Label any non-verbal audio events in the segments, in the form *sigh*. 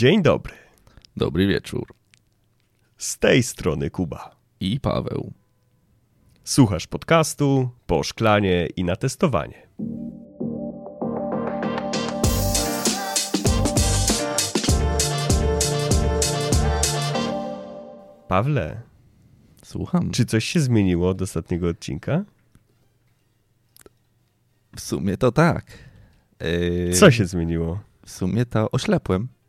Dzień dobry. Dobry wieczór. Z tej strony Kuba. I Paweł. Słuchasz podcastu po szklanie i na testowanie. Pawle, Słucham. czy coś się zmieniło od ostatniego odcinka? W sumie to tak. Yy, Co się zmieniło? W sumie to oślepłem.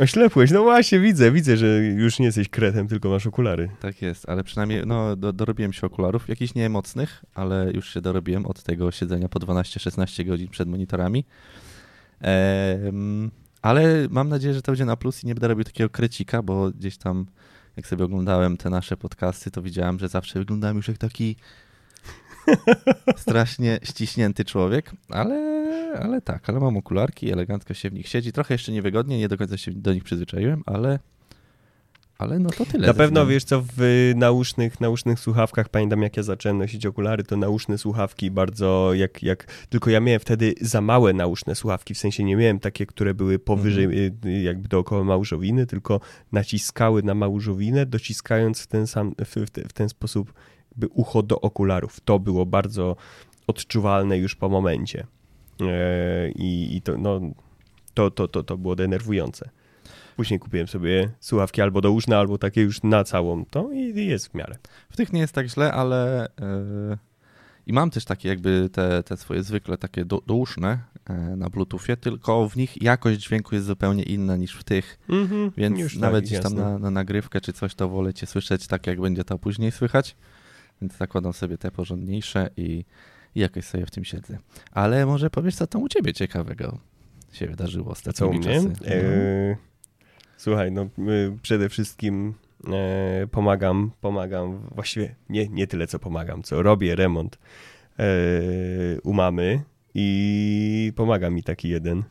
Oślepłeś, no właśnie, widzę, widzę, że już nie jesteś kretem, tylko masz okulary. Tak jest, ale przynajmniej no, do, dorobiłem się okularów. Jakichś niemocnych, ale już się dorobiłem od tego siedzenia po 12-16 godzin przed monitorami. Ehm, ale mam nadzieję, że to będzie na plus i nie będę robił takiego krecika, bo gdzieś tam jak sobie oglądałem te nasze podcasty, to widziałem, że zawsze wyglądałem już jak taki *laughs* strasznie ściśnięty człowiek, ale, ale tak, ale mam okularki, elegancko się w nich siedzi. Trochę jeszcze niewygodnie, nie do końca się do nich przyzwyczaiłem, ale, ale no to tyle. Na pewno wiesz co, w nausznych, nausznych słuchawkach, pamiętam jak ja zacząłem nosić okulary, to nauszne słuchawki bardzo, jak, jak tylko ja miałem wtedy za małe nauszne słuchawki, w sensie nie miałem takie, które były powyżej, Mhm. y, jakby dookoła małżowiny, tylko naciskały na małżowinę, dociskając w ten sam, w, w, w ten sposób jakby ucho do okularów. To było bardzo odczuwalne już po momencie. E, I, i to, no, to, to, to, to było denerwujące. Później kupiłem sobie słuchawki albo douszne, albo takie już na całą to i jest w miarę. W tych nie jest tak źle, ale yy, i mam też takie jakby te, te swoje zwykle takie do, douszne yy, na Bluetoothie, tylko w nich jakość dźwięku jest zupełnie inna niż w tych, Mhm, więc już nawet tak, gdzieś tam na, na nagrywkę czy coś to wolę cię słyszeć tak, jak będzie to później słychać, więc zakładam sobie te porządniejsze i, i jakoś sobie w tym siedzę. Ale może powiesz, co tam u ciebie ciekawego się wydarzyło Co ostatnimi mnie? czasy. No. E, słuchaj, no przede wszystkim e, pomagam, pomagam, właściwie nie, nie tyle co pomagam, co robię remont e, u mamy i pomaga mi taki jeden.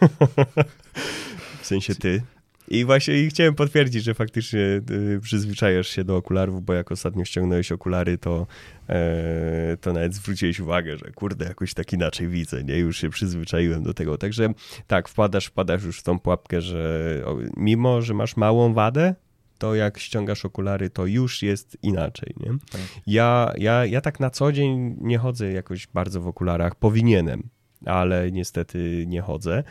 *laughs* w sensie ty. I właśnie i chciałem potwierdzić, że faktycznie y, przyzwyczajasz się do okularów, bo jak ostatnio ściągnąłeś okulary, to, e, to nawet zwróciłeś uwagę, że kurde, jakoś tak inaczej widzę, nie? Już się przyzwyczaiłem do tego. Także tak, wpadasz, wpadasz już w tą pułapkę, że o, mimo, że masz małą wadę, to jak ściągasz okulary, to już jest inaczej, nie? Tak. Ja, ja, ja tak na co dzień nie chodzę jakoś bardzo w okularach. Powinienem, ale niestety nie chodzę.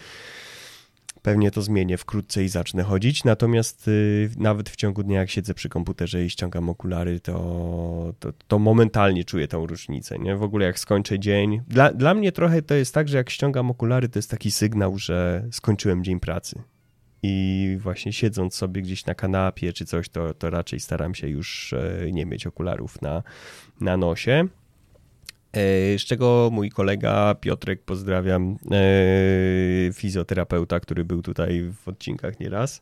Pewnie to zmienię wkrótce i zacznę chodzić. Natomiast y, nawet w ciągu dnia, jak siedzę przy komputerze i ściągam okulary, to, to, to momentalnie czuję tą różnicę. Nie? W ogóle jak skończę dzień. Dla, dla mnie trochę to jest tak, że jak ściągam okulary, to jest taki sygnał, że skończyłem dzień pracy. I właśnie siedząc sobie gdzieś na kanapie czy coś, to, to raczej staram się już e, nie mieć okularów na, na nosie. E, Z czego mój kolega Piotrek, pozdrawiam, e, fizjoterapeuta, który był tutaj w odcinkach nieraz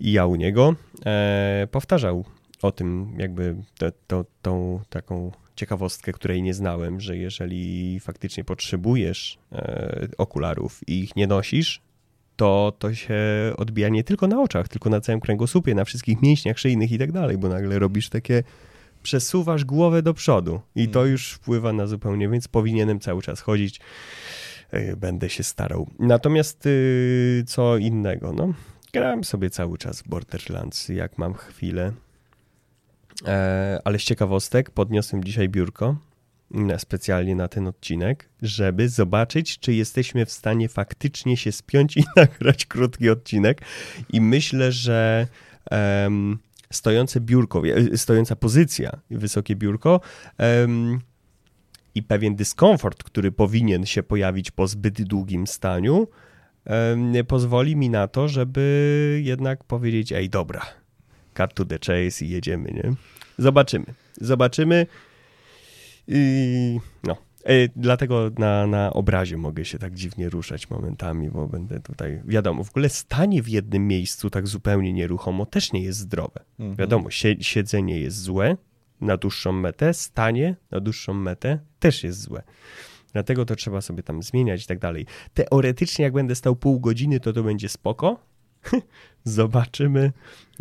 i ja u niego, e, powtarzał o tym jakby to, tą taką ciekawostkę, której nie znałem, że jeżeli faktycznie potrzebujesz okularów i ich nie nosisz, to to się odbija nie tylko na oczach, tylko na całym kręgosłupie, na wszystkich mięśniach szyjnych i tak dalej, bo nagle robisz takie, przesuwasz głowę do przodu i to Mm. już wpływa na zupełnie, więc powinienem cały czas chodzić, e, będę się starał. Natomiast y, co innego, no, grałem sobie cały czas w Borderlands, jak mam chwilę, e, ale z ciekawostek podniosłem dzisiaj biurko, na- specjalnie na ten odcinek, żeby zobaczyć, czy jesteśmy w stanie faktycznie się spiąć i *laughs* nagrać krótki odcinek. I myślę, że stojące biurko, e, stojąca pozycja, wysokie biurko em, i pewien dyskomfort, który powinien się pojawić po zbyt długim staniu, em, pozwoli mi na to, żeby jednak powiedzieć, ej, dobra, cut to the chase i jedziemy, nie? Zobaczymy. Zobaczymy. I no. Dlatego na, na obrazie mogę się tak dziwnie ruszać momentami, bo będę tutaj. Wiadomo, w ogóle stanie w jednym miejscu tak zupełnie nieruchomo też nie jest zdrowe. Mhm. Wiadomo, sie, siedzenie jest złe na dłuższą metę, stanie na dłuższą metę też jest złe. Dlatego to trzeba sobie tam zmieniać i tak dalej. Teoretycznie, jak będę stał pół godziny, to to będzie spoko. *laughs* Zobaczymy,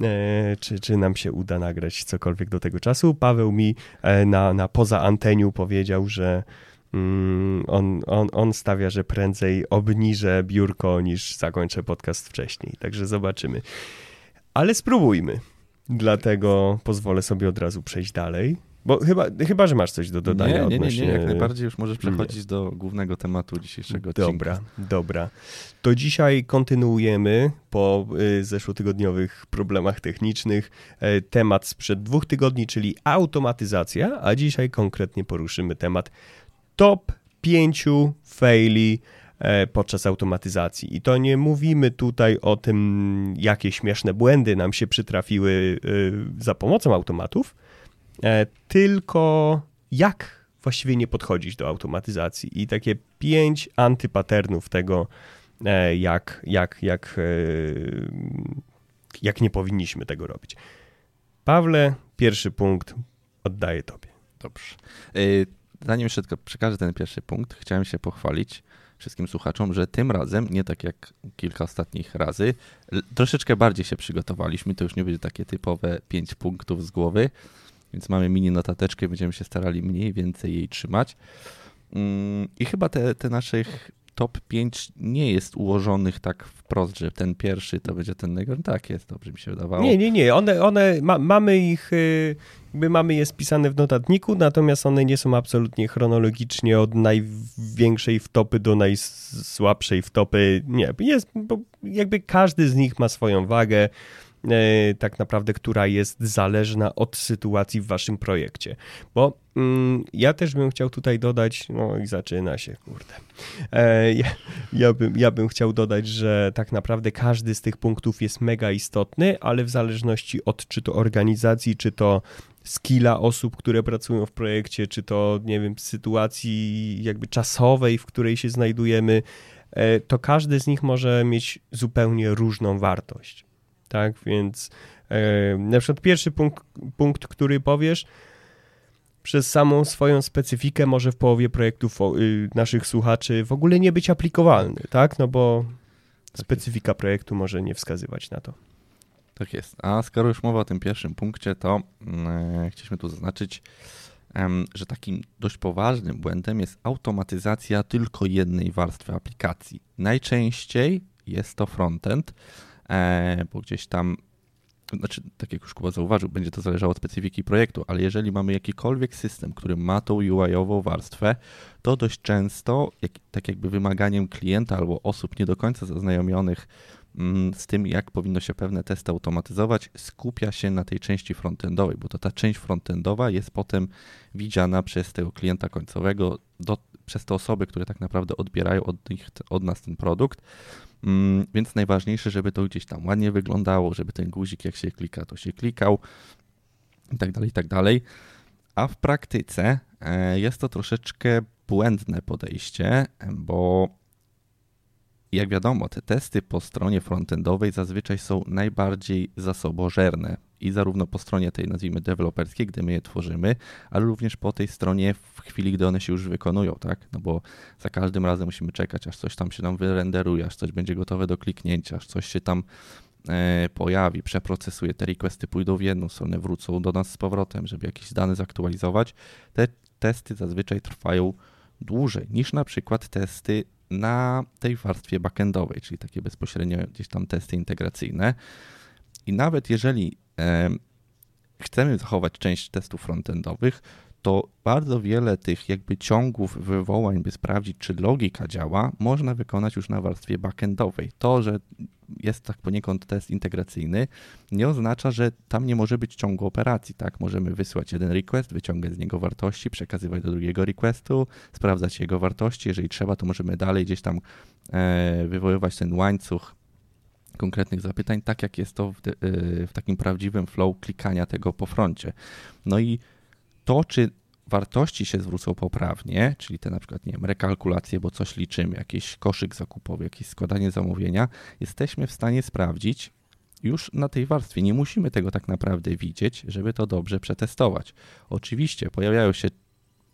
e, czy, czy nam się uda nagrać cokolwiek do tego czasu. Paweł mi e, na, na poza anteniu powiedział, że on, on, on stawia, że prędzej obniżę biurko niż zakończę podcast wcześniej. Także zobaczymy. Ale spróbujmy. Dlatego pozwolę sobie od razu przejść dalej. Bo chyba, chyba że masz coś do dodania nie, nie, odnośnie... Nie, nie, jak najbardziej już możesz przechodzić nie. do głównego tematu dzisiejszego odcinka. Dobra, dobra. To dzisiaj kontynuujemy po y, zeszłotygodniowych problemach technicznych y, temat sprzed dwóch tygodni, czyli automatyzacja, a dzisiaj konkretnie poruszymy temat top pięciu faili e, podczas automatyzacji. I to nie mówimy tutaj o tym, jakie śmieszne błędy nam się przytrafiły y, za pomocą automatów, E, tylko jak właściwie nie podchodzić do automatyzacji i takie pięć antypaternów tego, e, jak, jak, jak, e, jak nie powinniśmy tego robić. Pawle, pierwszy punkt oddaję tobie. Dobrze. Zanim tylko przekażę ten pierwszy punkt, chciałem się pochwalić wszystkim słuchaczom, że tym razem, nie tak jak kilka ostatnich razy, troszeczkę bardziej się przygotowaliśmy. To już nie będzie takie typowe pięć punktów z głowy, więc mamy mini notateczkę, będziemy się starali mniej więcej jej trzymać. Mm, I chyba te, te naszych top 5 nie jest ułożonych tak wprost, że ten pierwszy to będzie ten najgorszy. Tak jest, dobrze mi się wydawało. Nie, nie, nie. One, one ma, mamy ich, y, jakby mamy je spisane w notatniku, natomiast one nie są absolutnie chronologicznie od największej wtopy do najsłabszej wtopy. Nie, jest, bo jakby każdy z nich ma swoją wagę. E, tak naprawdę, która jest zależna od sytuacji w waszym projekcie. Bo mm, ja też bym chciał tutaj dodać, no i zaczyna się, kurde. E, ja, ja, bym, ja bym chciał dodać, że tak naprawdę każdy z tych punktów jest mega istotny, ale w zależności od czy to organizacji, czy to skilla osób, które pracują w projekcie, czy to, nie wiem, sytuacji jakby czasowej, w której się znajdujemy, e, to każdy z nich może mieć zupełnie różną wartość tak? Więc e, na przykład pierwszy punkt, punkt, który powiesz, przez samą swoją specyfikę może w połowie projektów y, naszych słuchaczy w ogóle nie być aplikowalny, tak? No bo tak specyfika projektu może nie wskazywać na to. Tak jest. A skoro już mowa o tym pierwszym punkcie, to e, chcieliśmy tu zaznaczyć, że takim dość poważnym błędem jest automatyzacja tylko jednej warstwy aplikacji. Najczęściej jest to frontend, bo gdzieś tam, znaczy, tak jak już Kuba zauważył, będzie to zależało od specyfiki projektu, ale jeżeli mamy jakikolwiek system, który ma tą UI-ową warstwę, to dość często, jak, tak jakby wymaganiem klienta albo osób nie do końca zaznajomionych mm, z tym, jak powinno się pewne testy automatyzować, skupia się na tej części frontendowej, bo to ta część frontendowa jest potem widziana przez tego klienta końcowego, do, przez te osoby, które tak naprawdę odbierają od, nich, od nas ten produkt. Mm, więc najważniejsze, żeby to gdzieś tam ładnie wyglądało, żeby ten guzik jak się klika, to się klikał i tak dalej, i tak dalej. A w praktyce e, jest to troszeczkę błędne podejście, bo jak wiadomo, te testy po stronie frontendowej zazwyczaj są najbardziej zasobożerne i zarówno po stronie tej, nazwijmy, deweloperskiej, gdy my je tworzymy, ale również po tej stronie w chwili, gdy one się już wykonują, tak? No bo za każdym razem musimy czekać, aż coś tam się nam wyrenderuje, aż coś będzie gotowe do kliknięcia, aż coś się tam e, pojawi, przeprocesuje, te requesty pójdą w jedną stronę, wrócą do nas z powrotem, żeby jakieś dane zaktualizować. Te testy zazwyczaj trwają dłużej niż na przykład testy na tej warstwie backendowej, czyli takie bezpośrednio gdzieś tam testy integracyjne. I nawet jeżeli e, chcemy zachować część testów frontendowych, to bardzo wiele tych jakby ciągów wywołań, by sprawdzić, czy logika działa, można wykonać już na warstwie backendowej. To, że jest tak poniekąd test integracyjny, nie oznacza, że tam nie może być ciągu operacji. Tak, możemy wysłać jeden request, wyciągać z niego wartości, przekazywać do drugiego requestu, sprawdzać jego wartości. Jeżeli trzeba, to możemy dalej gdzieś tam e, wywoływać ten łańcuch konkretnych zapytań, tak jak jest to w, e, w takim prawdziwym flow klikania tego po froncie. No i to, czy wartości się zwrócą poprawnie, czyli te na przykład, nie wiem, rekalkulacje, bo coś liczymy, jakiś koszyk zakupowy, jakieś składanie zamówienia, jesteśmy w stanie sprawdzić już na tej warstwie. Nie musimy tego tak naprawdę widzieć, żeby to dobrze przetestować. Oczywiście pojawiają się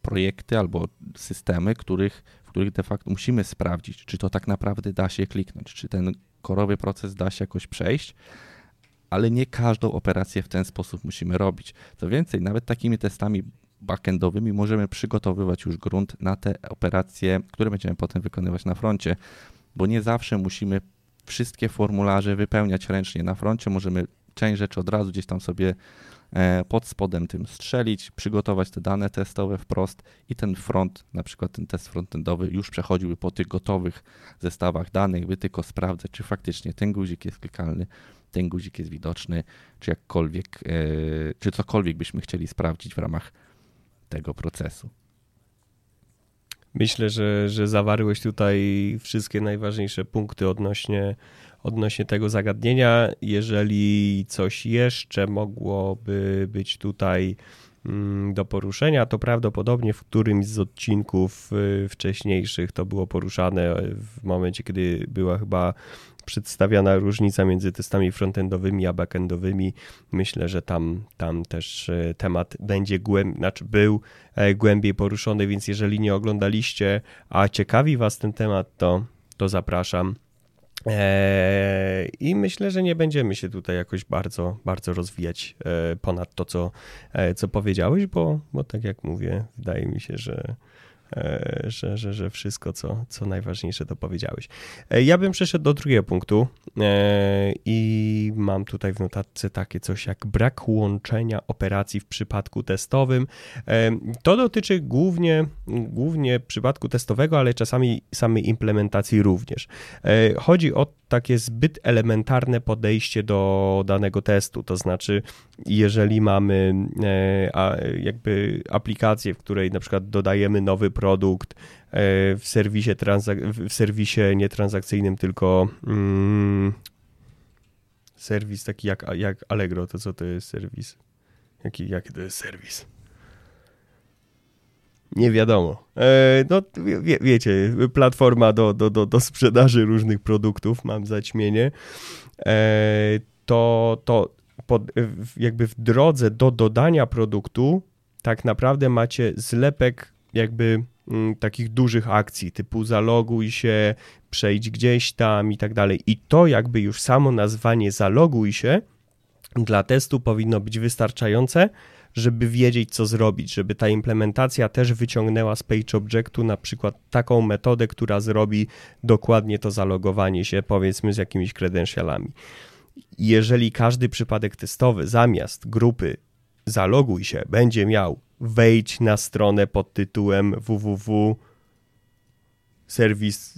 projekty albo systemy, których, w których de facto musimy sprawdzić, czy to tak naprawdę da się kliknąć, czy ten korowy proces da się jakoś przejść, ale nie każdą operację w ten sposób musimy robić. Co więcej, nawet takimi testami backendowymi możemy przygotowywać już grunt na te operacje, które będziemy potem wykonywać na froncie, bo nie zawsze musimy wszystkie formularze wypełniać ręcznie. Na froncie, możemy część rzeczy od razu gdzieś tam sobie e, pod spodem tym strzelić, przygotować te dane testowe wprost i ten front, na przykład ten test frontendowy już przechodziłby po tych gotowych zestawach danych, by tylko sprawdzać, czy faktycznie ten guzik jest klikalny, ten guzik jest widoczny, czy jakkolwiek, e, czy cokolwiek byśmy chcieli sprawdzić w ramach tego procesu. Myślę, że, że zawarłeś tutaj wszystkie najważniejsze punkty odnośnie, odnośnie tego zagadnienia. Jeżeli coś jeszcze mogłoby być tutaj mm, do poruszenia, to prawdopodobnie w którymś z odcinków y, wcześniejszych to było poruszane w momencie, kiedy była chyba przedstawiana różnica między testami frontendowymi a backendowymi. Myślę, że tam, tam też e, temat będzie głęb, znaczy był e, głębiej poruszony, więc jeżeli nie oglądaliście, a ciekawi Was ten temat, to, to zapraszam. Eee, I myślę, że nie będziemy się tutaj jakoś bardzo, bardzo rozwijać e, ponad to, co, co powiedziałeś, bo, bo tak jak mówię, wydaje mi się, że, E, że, że, że wszystko, co, co najważniejsze, to powiedziałeś. E, ja bym przeszedł do drugiego punktu e, i mam tutaj w notatce takie coś jak brak łączenia operacji w przypadku testowym. To dotyczy głównie, głównie przypadku testowego, ale czasami samej implementacji również. Chodzi o takie zbyt elementarne podejście do danego testu, to znaczy jeżeli mamy jakby aplikację, w której na przykład dodajemy nowy produkt e, w serwisie, w serwisie nietransakcyjnym, tylko mm, serwis taki jak, jak Allegro, to co to jest serwis? Jaki, jaki to jest serwis? Nie wiadomo. E, no, wie, wiecie, platforma do, do, do, do sprzedaży różnych produktów, mam zaćmienie. E, to, to pod, jakby w drodze do dodania produktu tak naprawdę macie zlepek jakby mm, takich dużych akcji, typu zaloguj się, przejdź gdzieś tam i tak dalej. I to jakby już samo nazwanie zaloguj się dla testu powinno być wystarczające, żeby wiedzieć, co zrobić, żeby ta implementacja też wyciągnęła z Page Objectu na przykład taką metodę, która zrobi dokładnie to zalogowanie się, powiedzmy, z jakimiś credentialami. Jeżeli każdy przypadek testowy zamiast grupy zaloguj się będzie miał wejdź na stronę pod tytułem www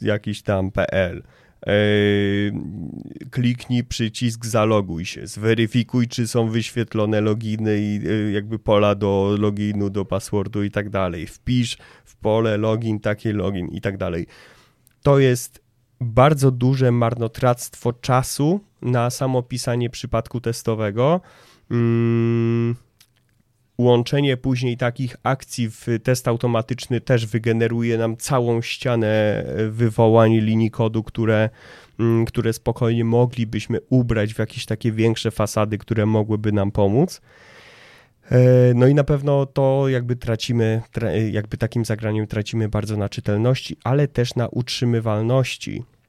jakiś tam pl kliknij przycisk zaloguj się, zweryfikuj, czy są wyświetlone loginy i e, jakby pola do loginu, do passwordu i tak dalej. Wpisz w pole login, taki login i tak dalej. To jest bardzo duże marnotrawstwo czasu na samo pisanie przypadku testowego. Hmm łączenie później takich akcji w test automatyczny też wygeneruje nam całą ścianę e, wywołań linii kodu, które, mm, które spokojnie moglibyśmy ubrać w jakieś takie większe fasady, które mogłyby nam pomóc. E, no i na pewno to jakby tracimy, jakby takim zagraniem tracimy bardzo na czytelności, ale też na utrzymywalności E,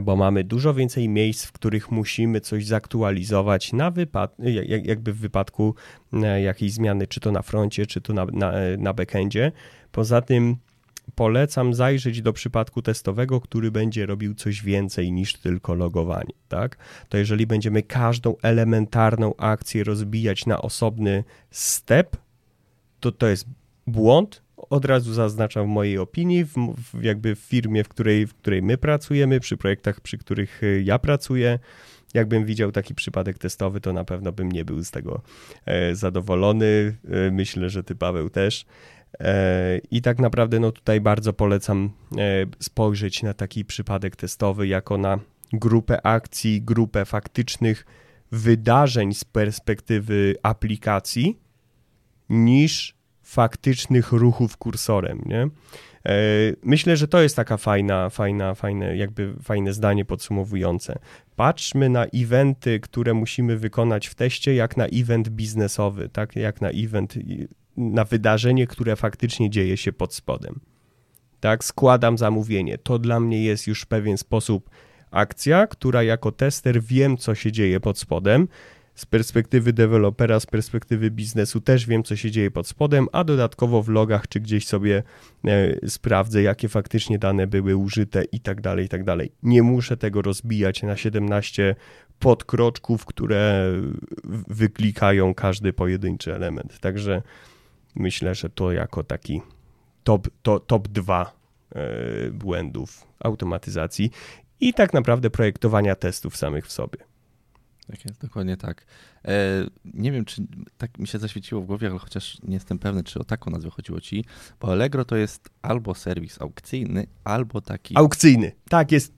bo mamy dużo więcej miejsc, w których musimy coś zaktualizować na wypad jakby w wypadku e, jakiejś zmiany, czy to na froncie, czy to na, na, na backendzie. Poza tym polecam zajrzeć do przypadku testowego, który będzie robił coś więcej niż tylko logowanie, tak? To jeżeli będziemy każdą elementarną akcję rozbijać na osobny step, to to jest błąd, od razu zaznaczam w mojej opinii, w, w jakby w firmie, w której, w której my pracujemy, przy projektach, przy których y, ja pracuję, jakbym widział taki przypadek testowy, to na pewno bym nie był z tego e, zadowolony. E, myślę, że ty, Paweł, też. E, I tak naprawdę, no tutaj bardzo polecam spojrzeć na taki przypadek testowy jako na grupę akcji, grupę faktycznych wydarzeń z perspektywy aplikacji, niż faktycznych ruchów kursorem, nie? E, myślę, że to jest taka fajna, fajna, fajne, jakby fajne zdanie podsumowujące. Patrzmy na eventy, które musimy wykonać w teście, jak na event biznesowy, tak? Jak na event, na wydarzenie, które faktycznie dzieje się pod spodem. Tak, składam zamówienie. To dla mnie jest już w pewien sposób akcja, która jako tester wiem, co się dzieje pod spodem z perspektywy dewelopera, z perspektywy biznesu też wiem, co się dzieje pod spodem, a dodatkowo w logach czy gdzieś sobie e, sprawdzę, jakie faktycznie dane były użyte i tak dalej, i tak dalej. Nie muszę tego rozbijać na 17 podkroczków, które wyklikają każdy pojedynczy element. Także myślę, że to jako taki top, to, top 2 e, błędów automatyzacji i tak naprawdę projektowania testów samych w sobie. Tak jest, dokładnie tak. E, nie wiem, czy tak mi się zaświeciło w głowie, ale chociaż nie jestem pewny, czy o taką nazwę chodziło ci, bo Allegro to jest albo serwis aukcyjny, albo taki... Aukcyjny, tak jest,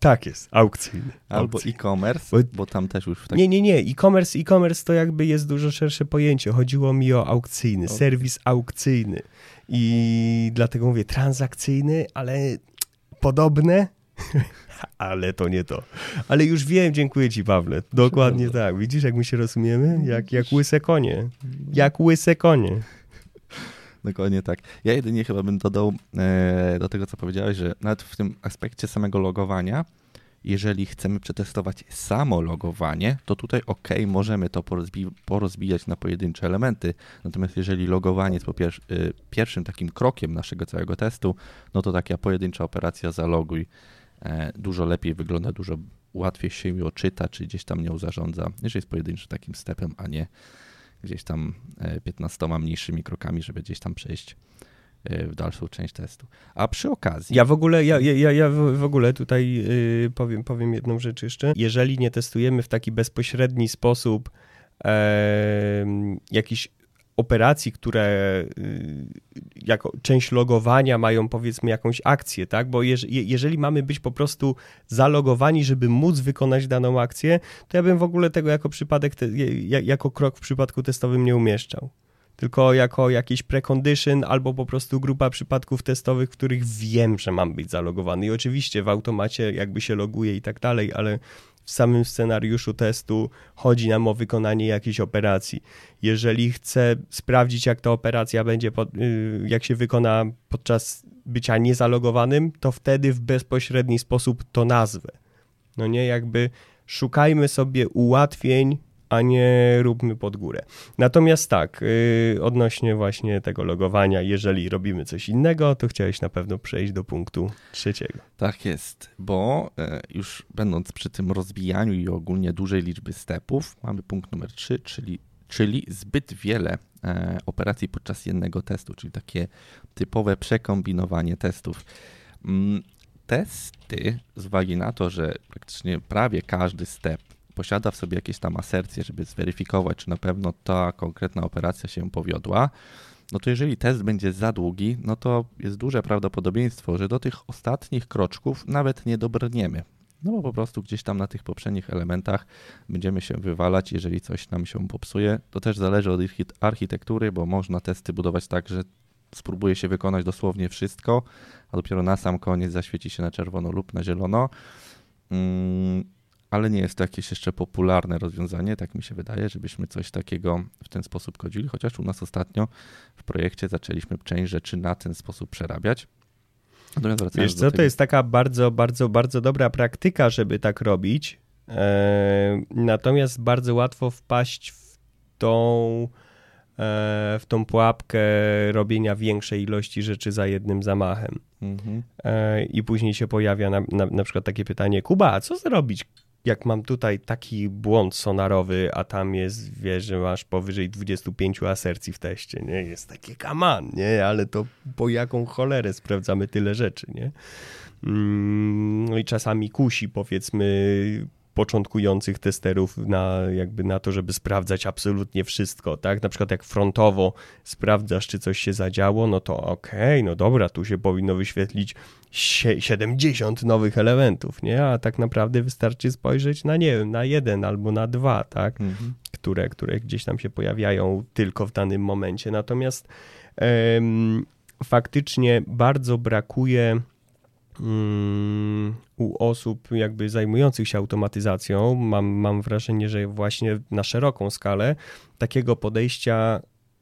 tak jest, aukcyjny. Albo e-commerce, bo, bo, tam też już... Tak... Nie, nie, nie, e-commerce, e-commerce to jakby jest dużo szersze pojęcie. Chodziło mi o aukcyjny, okay. serwis aukcyjny. I dlatego mówię transakcyjny, ale podobne, *laughs* ale to nie to. Ale już wiem, dziękuję ci, Pawle. Dokładnie tak. Widzisz, jak my się rozumiemy? Jak, jak łyse konie. Jak łyse konie. Dokładnie tak. Ja jedynie chyba bym dodał e, do tego, co powiedziałeś, że nawet w tym aspekcie samego logowania, jeżeli chcemy przetestować samo logowanie, to tutaj ok, możemy to porozbi porozbijać na pojedyncze elementy. Natomiast jeżeli logowanie jest po pier y, pierwszym takim krokiem naszego całego testu, no to taka pojedyncza operacja zaloguj dużo lepiej wygląda, dużo łatwiej się ją czyta, czy gdzieś tam nią zarządza, jeżeli jest pojedynczy takim stepem, a nie gdzieś tam 15 e, mniejszymi krokami, żeby gdzieś tam przejść e, w dalszą część testu. A przy okazji. Ja w ogóle, ja, ja, ja w ogóle tutaj yy, powiem, powiem jedną rzecz jeszcze. Jeżeli nie testujemy w taki bezpośredni sposób e, jakiś operacji, które y, jako część logowania mają powiedzmy jakąś akcję, tak? Bo jeżeli mamy być po prostu zalogowani, żeby móc wykonać daną akcję, to ja bym w ogóle tego jako przypadek, jako krok w przypadku testowym nie umieszczał. Tylko jako jakiś precondition albo po prostu grupa przypadków testowych, w których wiem, że mam być zalogowany. I oczywiście w automacie jakby się loguje i tak dalej, ale w samym scenariuszu testu chodzi nam o wykonanie jakiejś operacji. Jeżeli chcę sprawdzić, jak ta operacja będzie, pod, y, jak się wykona podczas bycia niezalogowanym, to wtedy w bezpośredni sposób to nazwę. No nie, jakby szukajmy sobie ułatwień a nie róbmy pod górę. Natomiast tak, yy, odnośnie właśnie tego logowania, jeżeli robimy coś innego, to chciałeś na pewno przejść do punktu trzeciego. Tak jest, bo e, już będąc przy tym rozbijaniu i ogólnie dużej liczby stepów, mamy punkt numer 3, czyli, czyli zbyt wiele e, operacji podczas jednego testu, czyli takie typowe przekombinowanie testów. Mm, testy, z uwagi na to, że praktycznie prawie każdy step posiada w sobie jakieś tam asercje, żeby zweryfikować, czy na pewno ta konkretna operacja się powiodła, no to jeżeli test będzie za długi, no to jest duże prawdopodobieństwo, że do tych ostatnich kroczków nawet nie dobrniemy. No bo po prostu gdzieś tam na tych poprzednich elementach będziemy się wywalać, jeżeli coś nam się popsuje. To też zależy od architektury, bo można testy budować tak, że spróbuje się wykonać dosłownie wszystko, a dopiero na sam koniec zaświeci się na czerwono lub na zielono. Ale nie jest to jakieś jeszcze popularne rozwiązanie, tak mi się wydaje, żebyśmy coś takiego w ten sposób kodzili, chociaż u nas ostatnio w projekcie zaczęliśmy część rzeczy na ten sposób przerabiać. Wiesz co, to jest taka bardzo, bardzo, bardzo dobra praktyka, żeby tak robić, e, natomiast bardzo łatwo wpaść w tą, e, w tą pułapkę robienia większej ilości rzeczy za jednym zamachem. Mhm. E, I później się pojawia na, na, na przykład takie pytanie, Kuba, a co zrobić, jak mam tutaj taki błąd sonarowy, a tam jest, wiesz, że masz powyżej 25 asercji w teście, nie? Jest takie kaman, nie? Ale to po jaką cholerę sprawdzamy tyle rzeczy, nie? Mm, no i czasami kusi, powiedzmy, początkujących testerów na, jakby na to, żeby sprawdzać absolutnie wszystko, tak? Na przykład jak frontowo sprawdzasz, czy coś się zadziało, no to okej, okay, no dobra, tu się powinno wyświetlić 70 nowych elementów, nie? A tak naprawdę wystarczy spojrzeć na, nie wiem, na jeden albo na dwa, tak? Mhm. Które, które gdzieś tam się pojawiają tylko w danym momencie. Natomiast em, faktycznie bardzo brakuje mm, u osób jakby zajmujących się automatyzacją, mam, mam wrażenie, że właśnie na szeroką skalę takiego podejścia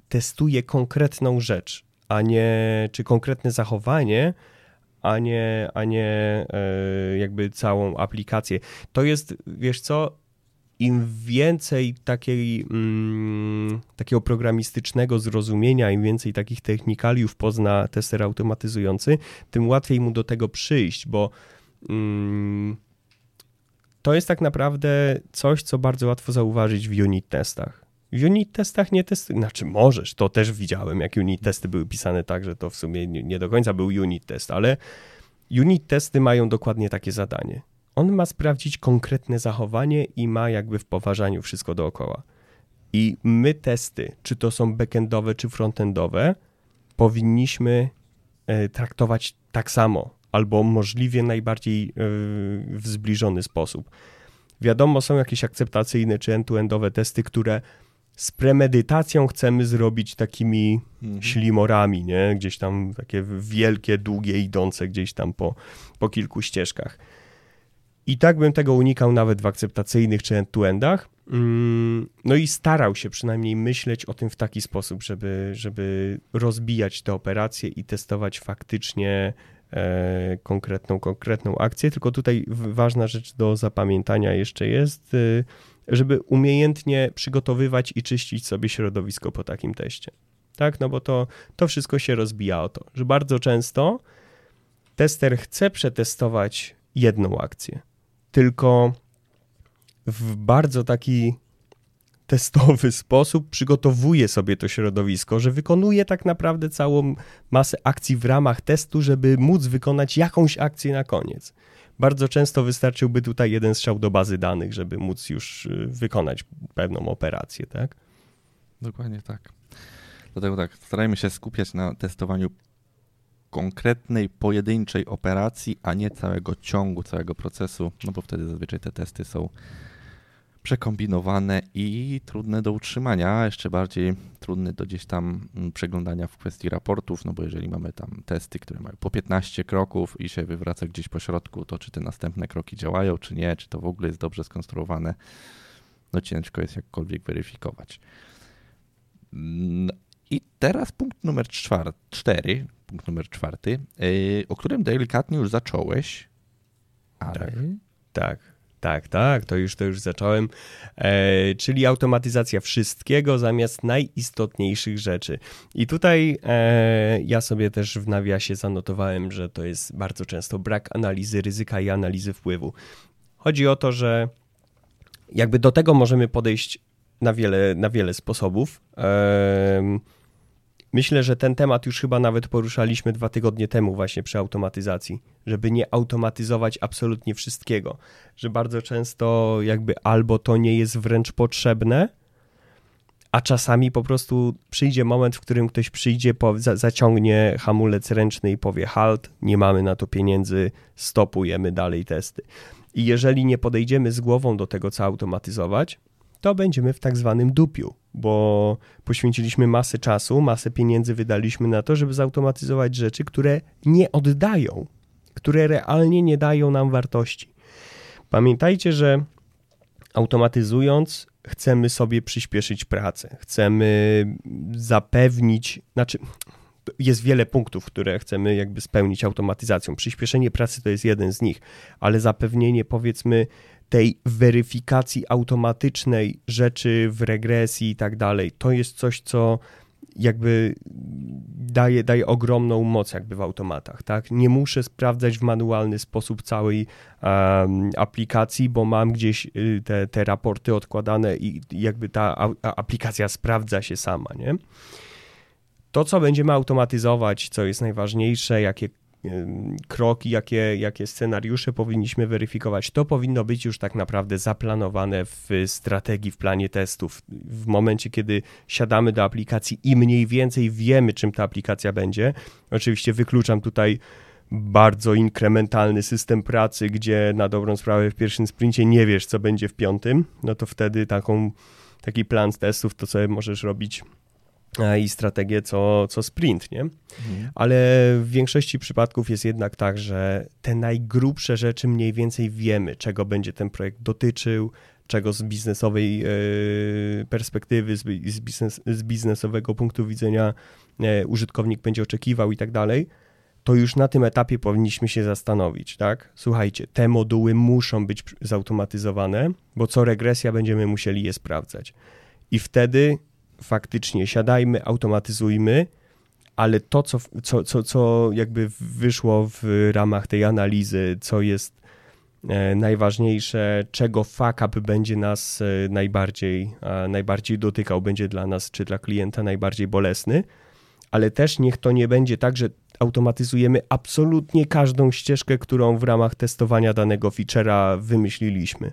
testuje konkretną rzecz, a nie czy konkretne zachowanie, a nie, a nie e, jakby całą aplikację. To jest, wiesz co, im więcej takiej, mm, takiego programistycznego zrozumienia, im więcej takich technikaliów pozna tester automatyzujący, tym łatwiej mu do tego przyjść, bo to jest tak naprawdę coś, co bardzo łatwo zauważyć w unit testach. W unit testach nie testy, znaczy możesz, to też widziałem, jak unit testy były pisane tak, że to w sumie nie, nie do końca był unit test, ale unit testy mają dokładnie takie zadanie. On ma sprawdzić konkretne zachowanie i ma jakby w poważaniu wszystko dookoła. I my testy, czy to są backendowe, czy frontendowe, powinniśmy e, traktować tak samo, albo możliwie najbardziej e, w zbliżony sposób. Wiadomo, są jakieś akceptacyjne czy end-to-endowe testy, które z premedytacją chcemy zrobić takimi mhm. ślimorami, nie? Gdzieś tam takie wielkie, długie, idące gdzieś tam po, po kilku ścieżkach. I tak bym tego unikał nawet w akceptacyjnych czy end-to-endach. Mm, no i starał się przynajmniej myśleć o tym w taki sposób, żeby, żeby rozbijać te operacje i testować faktycznie konkretną, konkretną akcję. Tylko tutaj ważna rzecz do zapamiętania jeszcze jest, y, żeby umiejętnie przygotowywać i czyścić sobie środowisko po takim teście. Tak, no bo to, to wszystko się rozbija o to, że bardzo często tester chce przetestować jedną akcję, tylko w bardzo taki testowy sposób przygotowuje sobie to środowisko, że wykonuje tak naprawdę całą masę akcji w ramach testu, żeby móc wykonać jakąś akcję na koniec. Bardzo często wystarczyłby tutaj jeden strzał do bazy danych, żeby móc już y, wykonać pewną operację, tak? Dokładnie tak. Dlatego tak, starajmy się skupiać na testowaniu konkretnej, pojedynczej operacji, a nie całego ciągu, całego procesu, no bo wtedy zazwyczaj te testy są przekombinowane i trudne do utrzymania, jeszcze bardziej trudne do gdzieś tam mm, przeglądania w kwestii raportów, no bo jeżeli mamy tam testy, które mają po 15 kroków i się wywraca gdzieś po środku, to czy te następne kroki działają, czy nie, czy to w ogóle jest dobrze skonstruowane, no ciężko jest jakkolwiek weryfikować. Mm, I teraz punkt numer czwar, cztery, punkt numer czwarty, yy, o którym delikatnie już zacząłeś, ale... Tak, tak. Tak, tak, to już, to już zacząłem. E, czyli automatyzacja wszystkiego zamiast najistotniejszych rzeczy. I tutaj e, ja sobie też w nawiasie zanotowałem, że to jest bardzo często brak analizy ryzyka i analizy wpływu. Chodzi o to, że jakby do tego możemy podejść na wiele, na wiele sposobów. E, Myślę, że ten temat już chyba nawet poruszaliśmy dwa tygodnie temu właśnie przy automatyzacji, żeby nie automatyzować absolutnie wszystkiego, że bardzo często jakby albo to nie jest wręcz potrzebne, a czasami po prostu przyjdzie moment, w którym ktoś przyjdzie, po, za, zaciągnie hamulec ręczny i powie halt, nie mamy na to pieniędzy, stopujemy dalej testy. I jeżeli nie podejdziemy z głową do tego, co automatyzować, to będziemy w tak zwanym dupiu, bo poświęciliśmy masę czasu, masę pieniędzy wydaliśmy na to, żeby zautomatyzować rzeczy, które nie oddają, które realnie nie dają nam wartości. Pamiętajcie, że automatyzując, chcemy sobie przyspieszyć pracę, chcemy zapewnić, znaczy jest wiele punktów, które chcemy jakby spełnić automatyzacją. Przyspieszenie pracy to jest jeden z nich, ale zapewnienie powiedzmy tej weryfikacji automatycznej rzeczy w regresji i tak dalej, to jest coś, co jakby daje, daje ogromną moc jakby w automatach, tak? Nie muszę sprawdzać w manualny sposób całej um, aplikacji, bo mam gdzieś y, te, te raporty odkładane i jakby ta a, aplikacja sprawdza się sama, nie? To, co będziemy automatyzować, co jest najważniejsze, jakie kroki, jakie, jakie scenariusze powinniśmy weryfikować, to powinno być już tak naprawdę zaplanowane w strategii, w planie testów. W momencie, kiedy siadamy do aplikacji i mniej więcej wiemy, czym ta aplikacja będzie, oczywiście wykluczam tutaj bardzo inkrementalny system pracy, gdzie na dobrą sprawę w pierwszym sprincie nie wiesz, co będzie w piątym, no to wtedy taką, taki plan testów to sobie możesz robić i strategię co, co sprint, nie? Mhm. Ale w większości przypadków jest jednak tak, że te najgrubsze rzeczy mniej więcej wiemy, czego będzie ten projekt dotyczył, czego z biznesowej e, perspektywy, z, biznes, z biznesowego punktu widzenia e, użytkownik będzie oczekiwał i tak dalej. to już na tym etapie powinniśmy się zastanowić, tak? Słuchajcie, te moduły muszą być zautomatyzowane, bo co regresja będziemy musieli je sprawdzać. I wtedy faktycznie siadajmy, automatyzujmy, ale to, co, co, co, co jakby wyszło w ramach tej analizy, co jest e, najważniejsze, czego fuck up będzie nas e, najbardziej, najbardziej dotykał, będzie dla nas czy dla klienta najbardziej bolesny, ale też niech to nie będzie tak, że automatyzujemy absolutnie każdą ścieżkę, którą w ramach testowania danego feature'a wymyśliliśmy.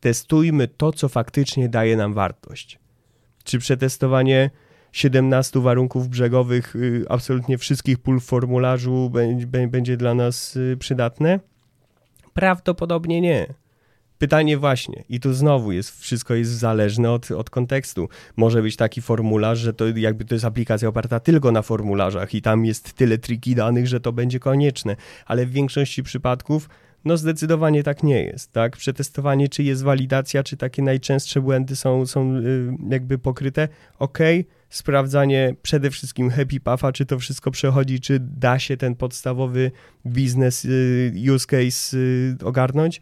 Testujmy to, co faktycznie daje nam wartość. Czy przetestowanie 17 warunków brzegowych y, absolutnie wszystkich pól w formularzu będzie dla nas y, przydatne? Prawdopodobnie nie. Pytanie właśnie, i tu znowu jest, wszystko jest zależne od, od kontekstu. Może być taki formularz, że to jakby to jest aplikacja oparta tylko na formularzach i tam jest tyle triki danych, że to będzie konieczne, ale w większości przypadków no zdecydowanie tak nie jest, tak? Przetestowanie, czy jest walidacja, czy takie najczęstsze błędy są, są y, jakby pokryte, ok, sprawdzanie przede wszystkim happy puffa, czy to wszystko przechodzi, czy da się ten podstawowy biznes y, use case y, ogarnąć,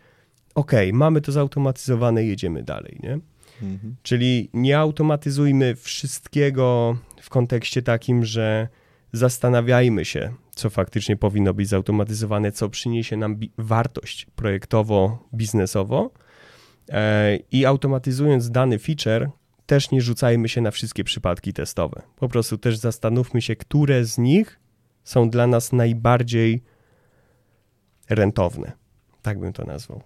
ok, mamy to zautomatyzowane, jedziemy dalej, nie? Mhm. Czyli nie automatyzujmy wszystkiego w kontekście takim, że zastanawiajmy się, co faktycznie powinno być zautomatyzowane, co przyniesie nam wartość projektowo-biznesowo e, i automatyzując dany feature, też nie rzucajmy się na wszystkie przypadki testowe. Po prostu też zastanówmy się, które z nich są dla nas najbardziej rentowne. Tak bym to nazwał.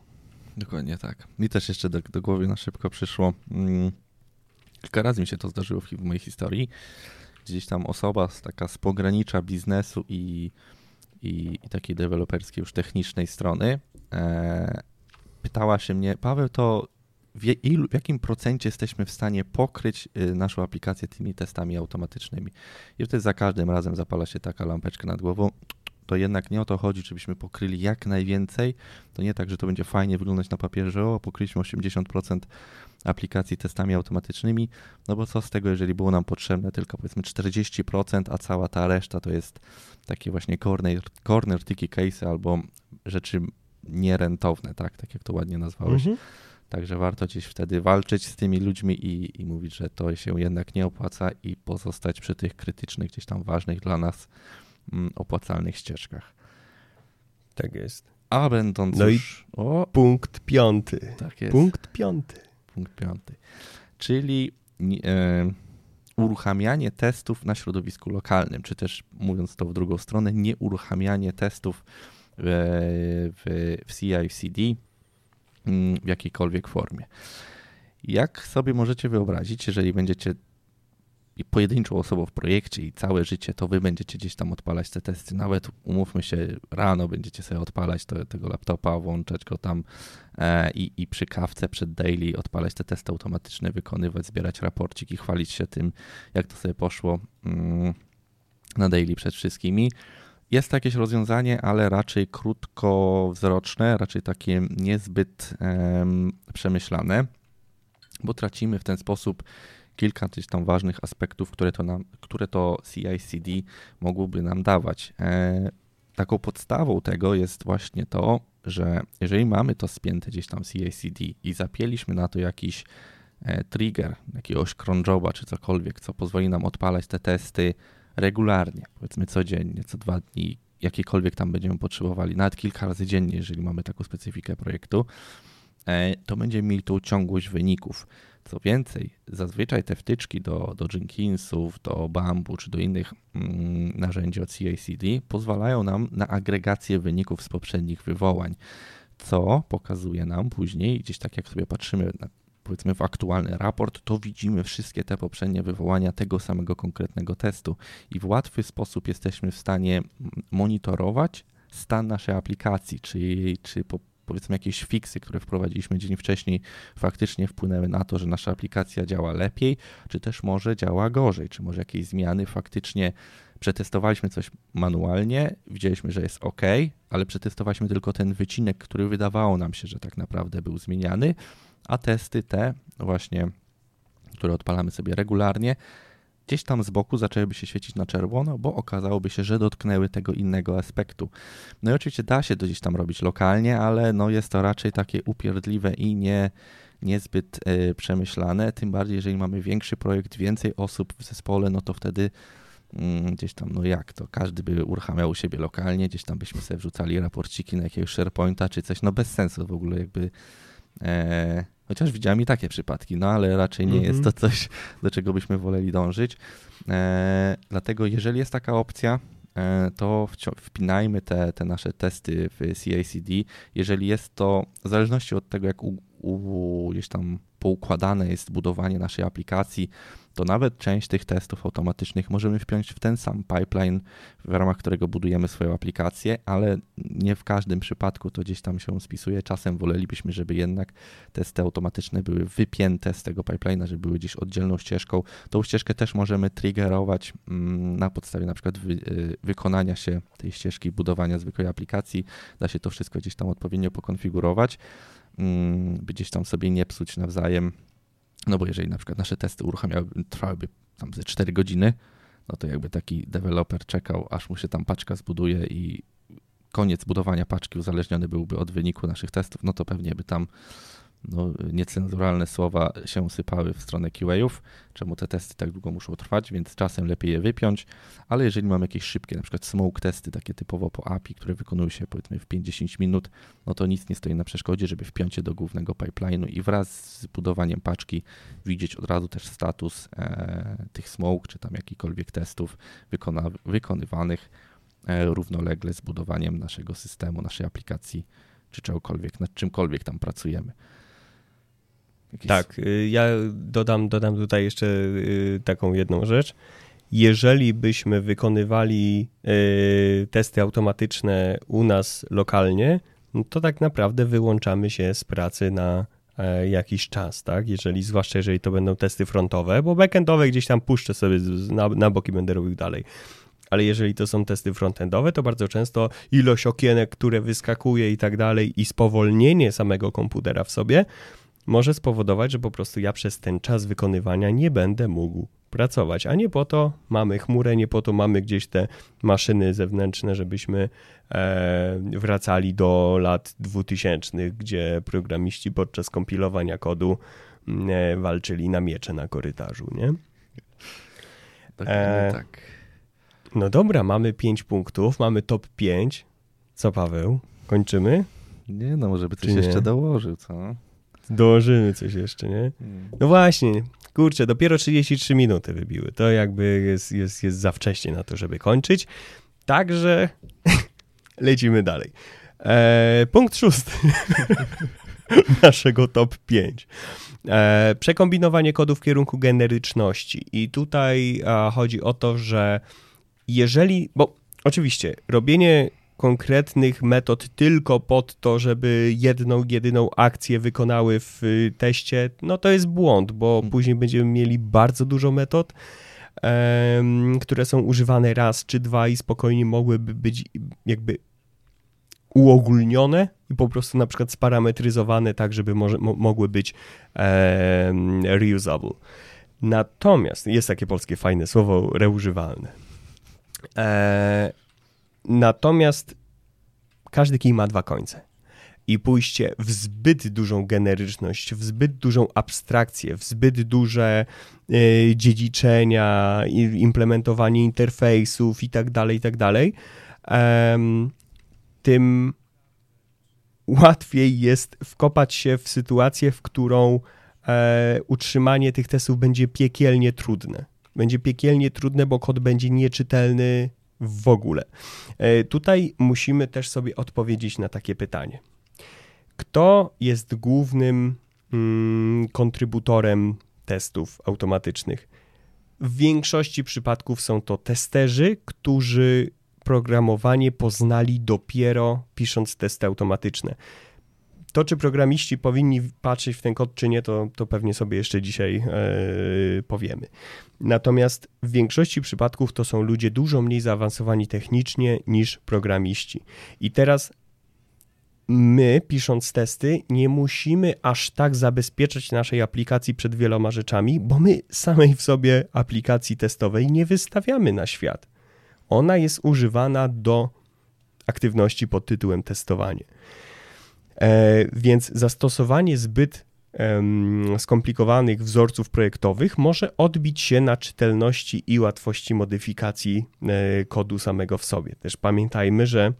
Dokładnie tak. Mi też jeszcze do, do głowy na szybko przyszło. Mm, kilka razy mi się to zdarzyło w, w mojej historii. Gdzieś tam osoba z taka z pogranicza biznesu i, i, i takiej deweloperskiej już technicznej strony e, pytała się mnie, Paweł, to w, w jakim procencie jesteśmy w stanie pokryć y, naszą aplikację tymi testami automatycznymi? I wtedy za każdym razem zapala się taka lampeczka nad głową to jednak nie o to chodzi, żebyśmy pokryli jak najwięcej. To nie tak, że to będzie fajnie wyglądać na papierze, o, pokryliśmy 80% aplikacji testami automatycznymi, no bo co z tego, jeżeli było nam potrzebne tylko powiedzmy 40%, a cała ta reszta to jest takie właśnie corner, corner ticky case albo rzeczy nierentowne, tak, tak jak to ładnie nazwałeś. Mhm. Także warto gdzieś wtedy walczyć z tymi ludźmi i, i mówić, że to się jednak nie opłaca i pozostać przy tych krytycznych, gdzieś tam ważnych dla nas Mm, opłacalnych ścieżkach. Tak jest. A będąc no już... i o, punkt piąty. Tak jest. Punkt piąty. Punkt piąty. Czyli e, uruchamianie testów na środowisku lokalnym, czy też mówiąc to w drugą stronę, nie uruchamianie testów w, w, w CI/CD mm, w jakiejkolwiek formie. Jak sobie możecie wyobrazić, jeżeli będziecie i pojedynczą osobą w projekcie i całe życie, to wy będziecie gdzieś tam odpalać te testy. Nawet umówmy się, rano będziecie sobie odpalać to, tego laptopa, włączać go tam e, i, i przy kawce przed daily odpalać te testy automatyczne, wykonywać, zbierać raporcik i chwalić się tym, jak to sobie poszło mm, na daily przed wszystkimi. Jest jakieś rozwiązanie, ale raczej krótkowzroczne, raczej takie niezbyt przemyślane, bo tracimy w ten sposób kilka gdzieś tam ważnych aspektów, które to, nam, które to CI/CD mogłoby nam dawać. E, taką podstawą tego jest właśnie to, że jeżeli mamy to spięte gdzieś tam CI/CD i zapięliśmy na to jakiś e, trigger, jakiegoś cronjoba czy cokolwiek, co pozwoli nam odpalać te testy regularnie, powiedzmy codziennie, co dwa dni, jakiekolwiek tam będziemy potrzebowali, nawet kilka razy dziennie, jeżeli mamy taką specyfikę projektu, to będziemy mieli tą ciągłość wyników. Co więcej, zazwyczaj te wtyczki do, do Jenkinsów, do Bambu czy do innych mm, narzędzi od CI/CD pozwalają nam na agregację wyników z poprzednich wywołań, co pokazuje nam później, gdzieś tak jak sobie patrzymy na, powiedzmy w aktualny raport, to widzimy wszystkie te poprzednie wywołania tego samego konkretnego testu i w łatwy sposób jesteśmy w stanie monitorować stan naszej aplikacji, czy, czy po powiedzmy jakieś fiksy, które wprowadziliśmy dzień wcześniej, faktycznie wpłynęły na to, że nasza aplikacja działa lepiej, czy też może działa gorzej, czy może jakieś zmiany faktycznie przetestowaliśmy coś manualnie, widzieliśmy, że jest ok, ale przetestowaliśmy tylko ten wycinek, który wydawało nam się, że tak naprawdę był zmieniany, a testy te właśnie, które odpalamy sobie regularnie, gdzieś tam z boku zaczęłyby się świecić na czerwono, bo okazałoby się, że dotknęły tego innego aspektu. No i oczywiście da się to gdzieś tam robić lokalnie, ale no jest to raczej takie upierdliwe i nie, niezbyt y, przemyślane, tym bardziej jeżeli mamy większy projekt, więcej osób w zespole, no to wtedy mm, gdzieś tam, no jak to, każdy by uruchamiał u siebie lokalnie, gdzieś tam byśmy sobie wrzucali raporciki na jakiegoś SharePointa czy coś, no bez sensu w ogóle jakby e, Chociaż widziałem i takie przypadki, no ale raczej nie jest to mhm. coś, do czego byśmy woleli dążyć. E, dlatego jeżeli jest taka opcja, e, to wpinajmy te, te nasze testy w CI/CD. Jeżeli jest to, w zależności od tego, jak u, u, gdzieś tam poukładane jest budowanie naszej aplikacji, to nawet część tych testów automatycznych możemy wpiąć w ten sam pipeline, w ramach którego budujemy swoją aplikację, ale nie w każdym przypadku to gdzieś tam się spisuje. Czasem wolelibyśmy, żeby jednak testy automatyczne były wypięte z tego pipeline'a, żeby były gdzieś oddzielną ścieżką. Tą ścieżkę też możemy triggerować mm, na podstawie na przykład wy, y, wykonania się tej ścieżki budowania zwykłej aplikacji. Da się to wszystko gdzieś tam odpowiednio pokonfigurować, mm, by gdzieś tam sobie nie psuć nawzajem no bo jeżeli na przykład nasze testy uruchamiałyby, trwałyby tam ze 4 godziny, no to jakby taki deweloper czekał, aż mu się tam paczka zbuduje i koniec budowania paczki uzależniony byłby od wyniku naszych testów, no to pewnie by tam no, niecenzuralne słowa się sypały w stronę QA-ów, czemu te testy tak długo muszą trwać, więc czasem lepiej je wypiąć, ale jeżeli mamy jakieś szybkie, na przykład smoke testy, takie typowo po API, które wykonują się powiedzmy w 50 minut, no to nic nie stoi na przeszkodzie, żeby wpiąć je do głównego pipeline'u i wraz z budowaniem paczki widzieć od razu też status e, tych smoke, czy tam jakichkolwiek testów wykona, wykonywanych e, równolegle z budowaniem naszego systemu, naszej aplikacji, czy czegokolwiek, nad czymkolwiek tam pracujemy. Tak, y, ja dodam, dodam tutaj jeszcze y, taką jedną rzecz. Jeżeli byśmy wykonywali y, testy automatyczne u nas lokalnie, no to tak naprawdę wyłączamy się z pracy na e, jakiś czas, tak? Jeżeli, zwłaszcza jeżeli to będą testy frontowe, bo backendowe gdzieś tam puszczę sobie na, na bok i będę robił dalej. Ale jeżeli to są testy frontendowe, to bardzo często ilość okienek, które wyskakuje i tak dalej, i spowolnienie samego komputera w sobie może spowodować, że po prostu ja przez ten czas wykonywania nie będę mógł pracować. A nie po to mamy chmurę, nie po to mamy gdzieś te maszyny zewnętrzne, żebyśmy e, wracali do lat 2000, gdzie programiści podczas kompilowania kodu mm, e, walczyli na miecze na korytarzu, nie? E, tak. No dobra, mamy 5 punktów, mamy top 5. Co Paweł? Kończymy? Nie, no może by coś jeszcze dołożył, co? Dołożymy coś jeszcze, nie? Hmm. No właśnie, kurczę, dopiero 33 minuty wybiły. To jakby jest, jest, jest za wcześnie na to, żeby kończyć. Także *laughs* lecimy dalej. E, punkt szósty *laughs* naszego top 5. E, przekombinowanie kodu w kierunku generyczności. I tutaj a, chodzi o to, że jeżeli, bo oczywiście robienie konkretnych metod tylko pod to, żeby jedną, jedyną akcję wykonały w y, teście, no to jest błąd, bo hmm. później będziemy mieli bardzo dużo metod, um, które są używane raz czy dwa i spokojnie mogłyby być jakby uogólnione i po prostu na przykład sparametryzowane tak, żeby może, mo, mogły być um, reusable. Natomiast jest takie polskie fajne słowo reużywalne. E, Natomiast każdy kij ma dwa końce. I pójście w zbyt dużą generyczność, w zbyt dużą abstrakcję, w zbyt duże y, dziedziczenia, implementowanie interfejsów i tak dalej, i tak dalej, tym łatwiej jest wkopać się w sytuację, w którą e, utrzymanie tych testów będzie piekielnie trudne. Będzie piekielnie trudne, bo kod będzie nieczytelny w ogóle. E, tutaj musimy też sobie odpowiedzieć na takie pytanie. Kto jest głównym mm, kontrybutorem testów automatycznych? W większości przypadków są to testerzy, którzy programowanie poznali dopiero pisząc testy automatyczne. To, czy programiści powinni patrzeć w ten kod, czy nie, to, to pewnie sobie jeszcze dzisiaj yy, powiemy. Natomiast w większości przypadków to są ludzie dużo mniej zaawansowani technicznie niż programiści. I teraz my, pisząc testy, nie musimy aż tak zabezpieczać naszej aplikacji przed wieloma rzeczami, bo my samej w sobie aplikacji testowej nie wystawiamy na świat. Ona jest używana do aktywności pod tytułem testowanie. E, więc zastosowanie zbyt skomplikowanych wzorców projektowych może odbić się na czytelności i łatwości modyfikacji e, kodu samego w sobie. Też pamiętajmy, że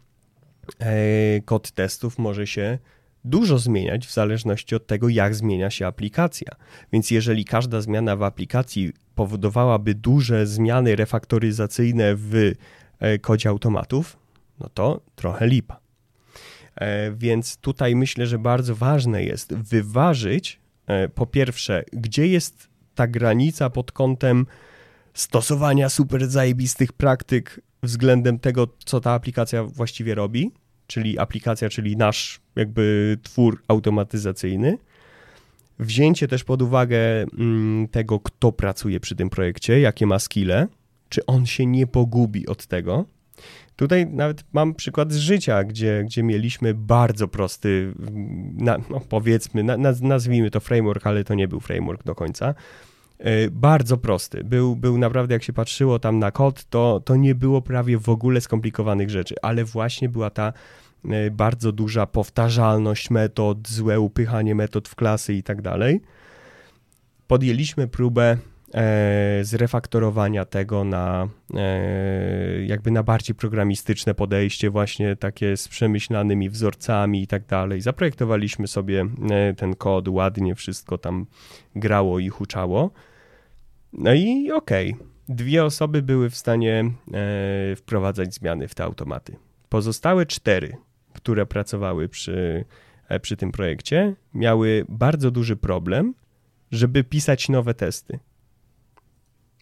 e, kod testów może się dużo zmieniać w zależności od tego, jak zmienia się aplikacja. Więc jeżeli każda zmiana w aplikacji powodowałaby duże zmiany refaktoryzacyjne w kodzie automatów, no to trochę lipa. E, więc tutaj myślę, że bardzo ważne jest wyważyć, e, po pierwsze, gdzie jest ta granica pod kątem stosowania super zajebistych praktyk względem tego, co ta aplikacja właściwie robi, czyli aplikacja, czyli nasz jakby twór automatyzacyjny. Wzięcie też pod uwagę mm, tego, kto pracuje przy tym projekcie, jakie ma skille, czy on się nie pogubi od tego, Tutaj nawet mam przykład z życia, gdzie, gdzie mieliśmy bardzo prosty, na, no powiedzmy, na, nazwijmy to framework, ale to nie był framework do końca. E, bardzo prosty. Był, był naprawdę, jak się patrzyło tam na kod, to, to nie było prawie w ogóle skomplikowanych rzeczy, ale właśnie była ta e, bardzo duża powtarzalność metod, złe upychanie metod w klasy i tak dalej. Podjęliśmy próbę zrefaktorowania tego na e, jakby na bardziej programistyczne podejście, właśnie takie z przemyślanymi wzorcami i tak dalej. Zaprojektowaliśmy sobie e, ten kod, ładnie wszystko tam grało i huczało. No i okej, okay. dwie osoby były w stanie wprowadzać zmiany w te automaty. Pozostałe cztery, które pracowały przy, przy tym projekcie, miały bardzo duży problem, żeby pisać nowe testy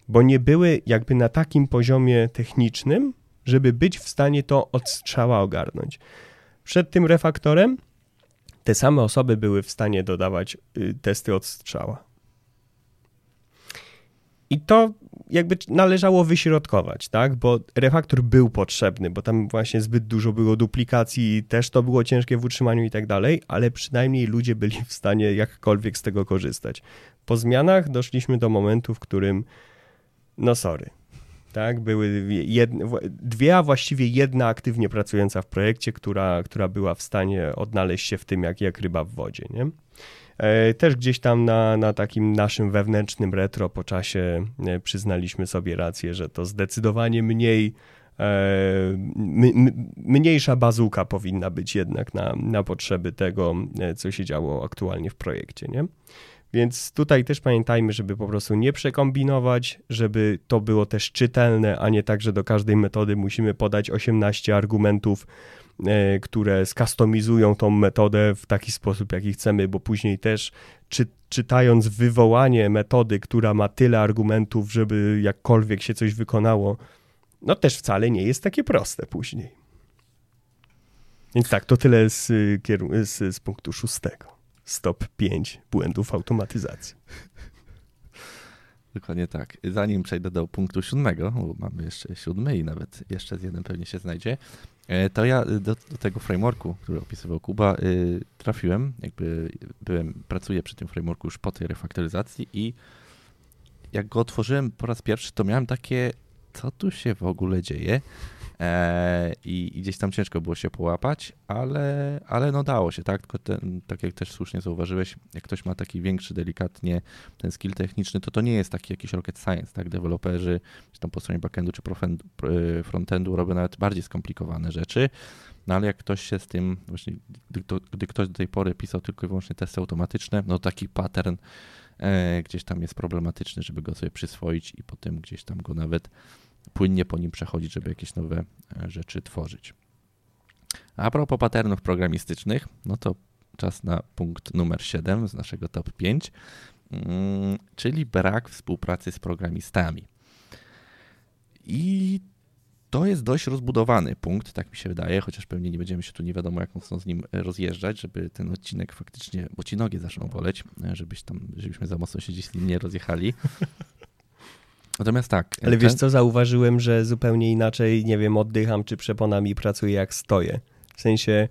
bo nie były jakby na takim poziomie technicznym, żeby być w stanie to od strzała ogarnąć. Przed tym refaktorem te same osoby były w stanie dodawać y, testy od strzała. I to jakby należało wyśrodkować, tak? Bo refaktor był potrzebny, bo tam właśnie zbyt dużo było duplikacji, też to było ciężkie w utrzymaniu i tak dalej, ale przynajmniej ludzie byli w stanie jakkolwiek z tego korzystać. Po zmianach doszliśmy do momentu, w którym no sorry. Tak, były jedne, dwie, a właściwie jedna aktywnie pracująca w projekcie, która, która była w stanie odnaleźć się w tym jak, jak ryba w wodzie. Nie? E, też gdzieś tam na, na takim naszym wewnętrznym retro po czasie e, przyznaliśmy sobie rację, że to zdecydowanie mniej, e, mniejsza bazuka powinna być jednak na, na potrzeby tego, co się działo aktualnie w projekcie. Nie? Więc tutaj też pamiętajmy, żeby po prostu nie przekombinować, żeby to było też czytelne, a nie tak, że do każdej metody musimy podać 18 argumentów, e, które skustomizują tą metodę w taki sposób, jaki chcemy, bo później też czy, czytając wywołanie metody, która ma tyle argumentów, żeby jakkolwiek się coś wykonało, no też wcale nie jest takie proste później. Więc tak, to tyle z, z, z punktu szóstego stop 5 błędów automatyzacji. Dokładnie tak. Zanim przejdę do punktu siódmego, bo mamy jeszcze siódmy i nawet jeszcze jeden pewnie się znajdzie, e, to ja do, do tego frameworku, który opisywał Kuba, y, trafiłem, jakby byłem, pracuję przy tym frameworku już po tej refaktoryzacji i jak go otworzyłem po raz pierwszy, to miałem takie, co tu się w ogóle dzieje? E, i, i, gdzieś tam ciężko było się połapać, ale, ale no dało się, tak? Tylko ten, tak jak też słusznie zauważyłeś, jak ktoś ma taki większy, delikatnie ten skill techniczny, to to nie jest taki jakiś rocket science, tak? Deweloperzy, czy tam po stronie backendu, czy e, frontendu robią nawet bardziej skomplikowane rzeczy, no ale jak ktoś się z tym, właśnie gdy, gdy ktoś do tej pory pisał tylko i wyłącznie testy automatyczne, no taki pattern e, gdzieś tam jest problematyczny, żeby go sobie przyswoić i potem gdzieś tam go nawet płynnie po nim przechodzić, żeby jakieś nowe e, rzeczy tworzyć. A propos patternów programistycznych, no to czas na punkt numer 7 z naszego top 5, mm, czyli brak współpracy z programistami. I to jest dość rozbudowany punkt, tak mi się wydaje, chociaż pewnie nie będziemy się tu nie wiadomo jak mocno z nim rozjeżdżać, żeby ten odcinek faktycznie, bo ci nogi zaczną boleć, e, żebyś tam, żebyśmy za mocno się nim nie rozjechali. Natomiast tak. Ale wiesz co, zauważyłem, że zupełnie inaczej, nie wiem, oddycham czy przeponami pracuję jak stoję. W sensie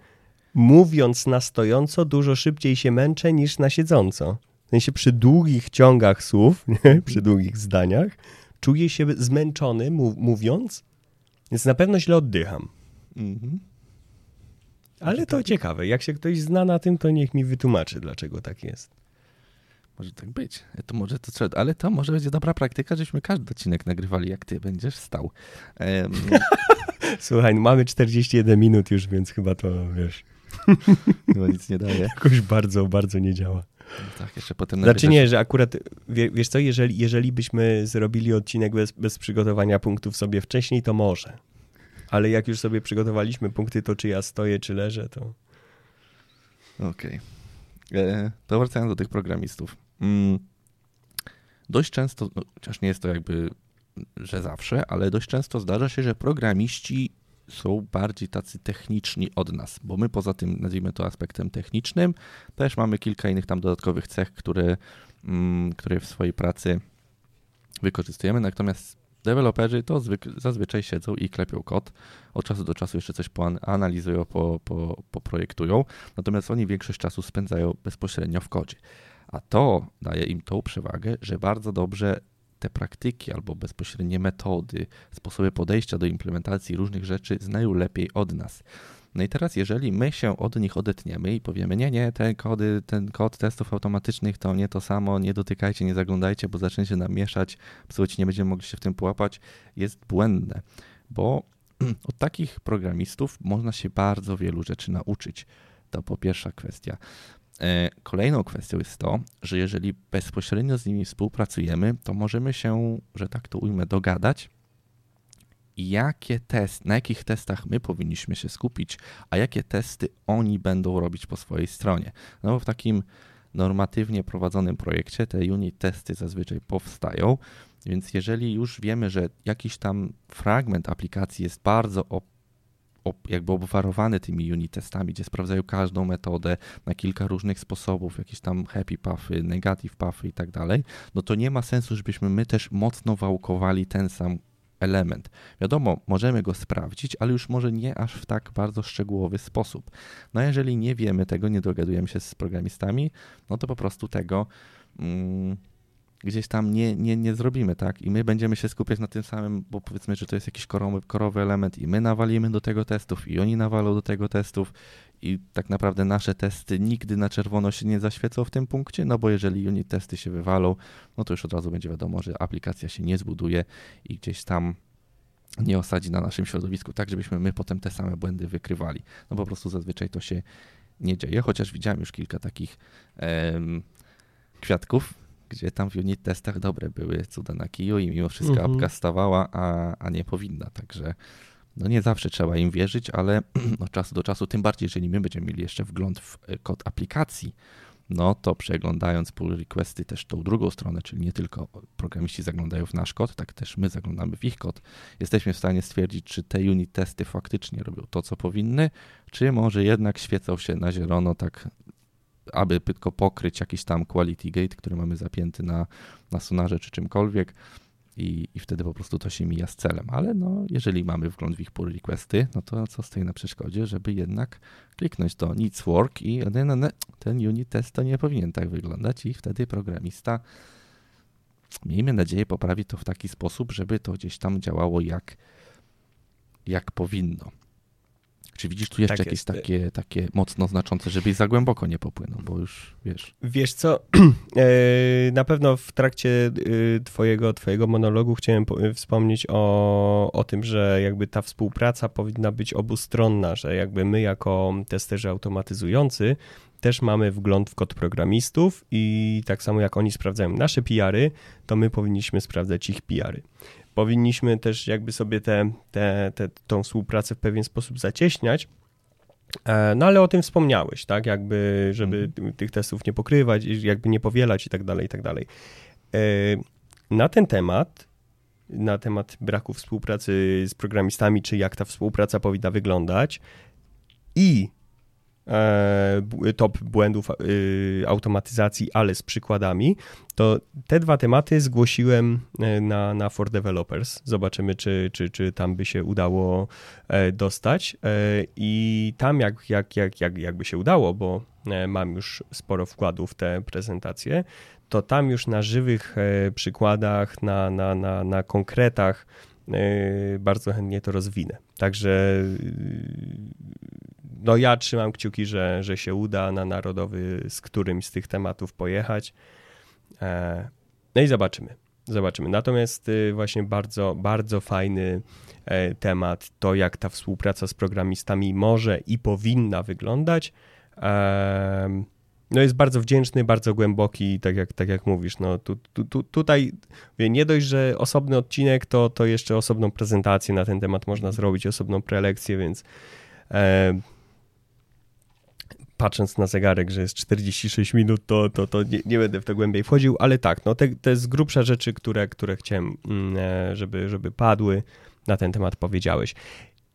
mówiąc na stojąco dużo szybciej się męczę niż na siedząco. W sensie przy długich ciągach słów, *laughs* nie? przy długich zdaniach, czuję się zmęczony mówiąc, więc na pewno źle oddycham. Mhm. Ale to ciekawe. Jak się ktoś zna na tym, to niech mi wytłumaczy, dlaczego tak jest. Może tak być. To może to trzeba, ale to może będzie dobra praktyka, żebyśmy każdy odcinek nagrywali, jak ty będziesz stał. *laughs* Słuchaj, no mamy 41 minut już, więc chyba to wiesz. *laughs* Chyba nic nie daje. Jakoś bardzo, bardzo nie działa. No tak, jeszcze potem Znaczy nie, że akurat, wiesz co, jeżeli, jeżeli byśmy zrobili odcinek bez, bez przygotowania punktów sobie wcześniej, to może. Ale jak już sobie przygotowaliśmy punkty, to czy ja stoję, czy leżę, to... Okej. Okay. E, to wracając do tych programistów. Mm, dość często, no, chociaż nie jest to jakby, że zawsze, ale dość często zdarza się, że programiści są bardziej tacy techniczni od nas, bo my poza tym, nazwijmy to aspektem technicznym, też mamy kilka innych tam dodatkowych cech, które, mm, które w swojej pracy wykorzystujemy, natomiast deweloperzy to zazwyczaj siedzą i klepią kod, od czasu do czasu jeszcze coś poanalizują, po, po, poprojektują, natomiast oni większość czasu spędzają bezpośrednio w kodzie. A to daje im tą przewagę, że bardzo dobrze te praktyki albo bezpośrednie metody, sposoby podejścia do implementacji różnych rzeczy znają lepiej od nas. No i teraz, jeżeli my się od nich odetniemy i powiemy, nie, nie, te kody, ten kod testów automatycznych to nie to samo, nie dotykajcie, nie zaglądajcie, bo zaczniecie nam mieszać, psuć, nie będziemy mogli się w tym połapać, jest błędne, bo *clears throat* od takich programistów można się bardzo wielu rzeczy nauczyć. To po pierwsza kwestia. E, kolejną kwestią jest to, że jeżeli bezpośrednio z nimi współpracujemy, to możemy się, że tak to ujmę, dogadać, jakie test, na jakich testach my powinniśmy się skupić, a jakie testy oni będą robić po swojej stronie. No bo w takim normatywnie prowadzonym projekcie te unit testy zazwyczaj powstają, więc jeżeli już wiemy, że jakiś tam fragment aplikacji jest bardzo jakby obwarowany tymi unit testami, gdzie sprawdzają każdą metodę na kilka różnych sposobów, jakieś tam happy puffy, negative puffy i tak dalej, no to nie ma sensu, żebyśmy my też mocno wałkowali ten sam element. Wiadomo, możemy go sprawdzić, ale już może nie aż w tak bardzo szczegółowy sposób. No jeżeli nie wiemy tego, nie dogadujemy się z programistami, no to po prostu tego mm, gdzieś tam nie, nie, nie zrobimy, tak? I my będziemy się skupiać na tym samym, bo powiedzmy, że to jest jakiś korowy, korowy element i my nawalimy do tego testów i oni nawalą do tego testów i tak naprawdę nasze testy nigdy na czerwono się nie zaświecą w tym punkcie, no bo jeżeli unit testy się wywalą, no to już od razu będzie wiadomo, że aplikacja się nie zbuduje i gdzieś tam nie osadzi na naszym środowisku, tak żebyśmy my potem te same błędy wykrywali. No po prostu zazwyczaj to się nie dzieje, chociaż widziałem już kilka takich em, kwiatków, gdzie tam w unit testach dobre były cuda na kiju i mimo wszystko mhm. apka stawała, a, a nie powinna, także no nie zawsze trzeba im wierzyć, ale *clears throat* od czasu do czasu, tym bardziej, jeżeli my będziemy mieli jeszcze wgląd w e, kod aplikacji, no to przeglądając pull requesty też tą drugą stronę, czyli nie tylko programiści zaglądają w nasz kod, tak też my zaglądamy w ich kod, jesteśmy w stanie stwierdzić, czy te unit testy faktycznie robią to, co powinny, czy może jednak świecą się na zielono tak aby tylko pokryć jakiś tam quality gate, który mamy zapięty na, na sonarze czy czymkolwiek i, i wtedy po prostu to się mija z celem. Ale no, jeżeli mamy wgląd w ich pull requesty, no to co stoi na przeszkodzie, żeby jednak kliknąć to needs work i ten unit test to nie powinien tak wyglądać i wtedy programista miejmy nadzieję poprawi to w taki sposób, żeby to gdzieś tam działało jak, jak powinno. Czy widzisz tu jeszcze tak jakieś takie, takie mocno znaczące, żebyś za głęboko nie popłynął, bo już wiesz. Wiesz co, *clears throat* e, na pewno w trakcie e, twojego, twojego monologu chciałem wspomnieć o, o tym, że jakby ta współpraca powinna być obustronna, że jakby my jako testerzy automatyzujący też mamy wgląd w kod programistów i tak samo jak oni sprawdzają nasze PR-y, to my powinniśmy sprawdzać ich PR-y powinniśmy też jakby sobie tę te, te, tą współpracę w pewien sposób zacieśniać. E, no ale o tym wspomniałeś, tak? Jakby, żeby mm. tych testów nie pokrywać, jakby nie powielać i tak dalej, i tak dalej. E, na ten temat, na temat braku współpracy z programistami, czy jak ta współpraca powinna wyglądać i top błędów y, automatyzacji, ale z przykładami, to te dwa tematy zgłosiłem e, na, na For Developers. Zobaczymy, czy, czy, czy tam by się udało e, dostać. I tam, jak, jak, jak, jak, jakby się udało, bo mam już sporo wkładów w te prezentacje, to tam już na żywych przykładach, na, na, na, na konkretach bardzo chętnie to rozwinę. Także no ja trzymam kciuki, że, że się uda na narodowy z którymś z tych tematów pojechać. E, no i zobaczymy. Zobaczymy. Natomiast y, właśnie bardzo, bardzo fajny e, temat, to jak ta współpraca z programistami może i powinna wyglądać. E, no jest bardzo wdzięczny, bardzo głęboki, tak jak, tak jak mówisz. No tu, tu, tu, tutaj nie dość, że osobny odcinek, to, to jeszcze osobną prezentację na ten temat można zrobić, osobną prelekcję, więc patrząc na zegarek, że jest 46 minut, to, to, to nie, nie będę w to głębiej wchodził, ale tak, no te, to jest grubsza rzeczy, które, które chciałem, mm, e, żeby, żeby padły, na ten temat powiedziałeś.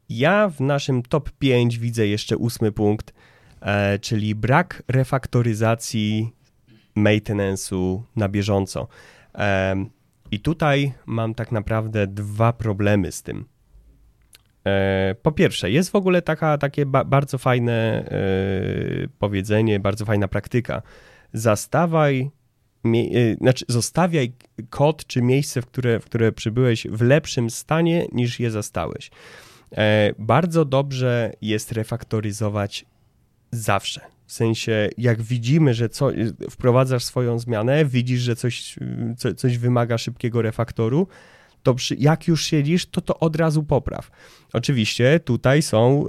Ja w naszym top 5 widzę jeszcze ósmy punkt, e, czyli brak refaktoryzacji maintenance'u na bieżąco. E, I tutaj mam tak naprawdę dwa problemy z tym. E, po pierwsze, jest w ogóle taka, takie ba bardzo fajne e, powiedzenie, bardzo fajna praktyka. Zastawaj, e, znaczy zostawiaj kod czy miejsce, w które, w które przybyłeś w lepszym stanie niż je zastałeś. Bardzo dobrze jest refaktoryzować zawsze. W sensie, jak widzimy, że co, wprowadzasz swoją zmianę, widzisz, że coś, co, coś wymaga szybkiego refaktoru, to przy, jak już siedzisz, to to od razu popraw. Oczywiście tutaj są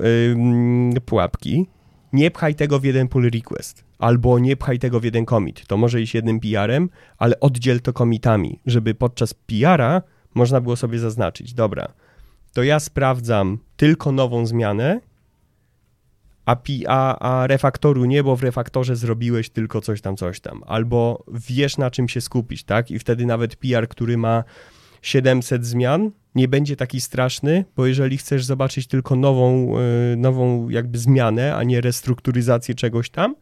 yy, pułapki. Nie pchaj tego w jeden pull request, albo nie pchaj tego w jeden commit. To może iść jednym PR-em, ale oddziel to commitami, żeby podczas PR-a można było sobie zaznaczyć, dobra, to ja sprawdzam tylko nową zmianę, a, a, a refaktoru nie, bo w refaktorze zrobiłeś tylko coś tam, coś tam. Albo wiesz na czym się skupić, tak? I wtedy nawet PR, który ma 700 zmian nie będzie taki straszny, bo jeżeli chcesz zobaczyć tylko nową, e, nową jakby zmianę, a nie restrukturyzację czegoś tam,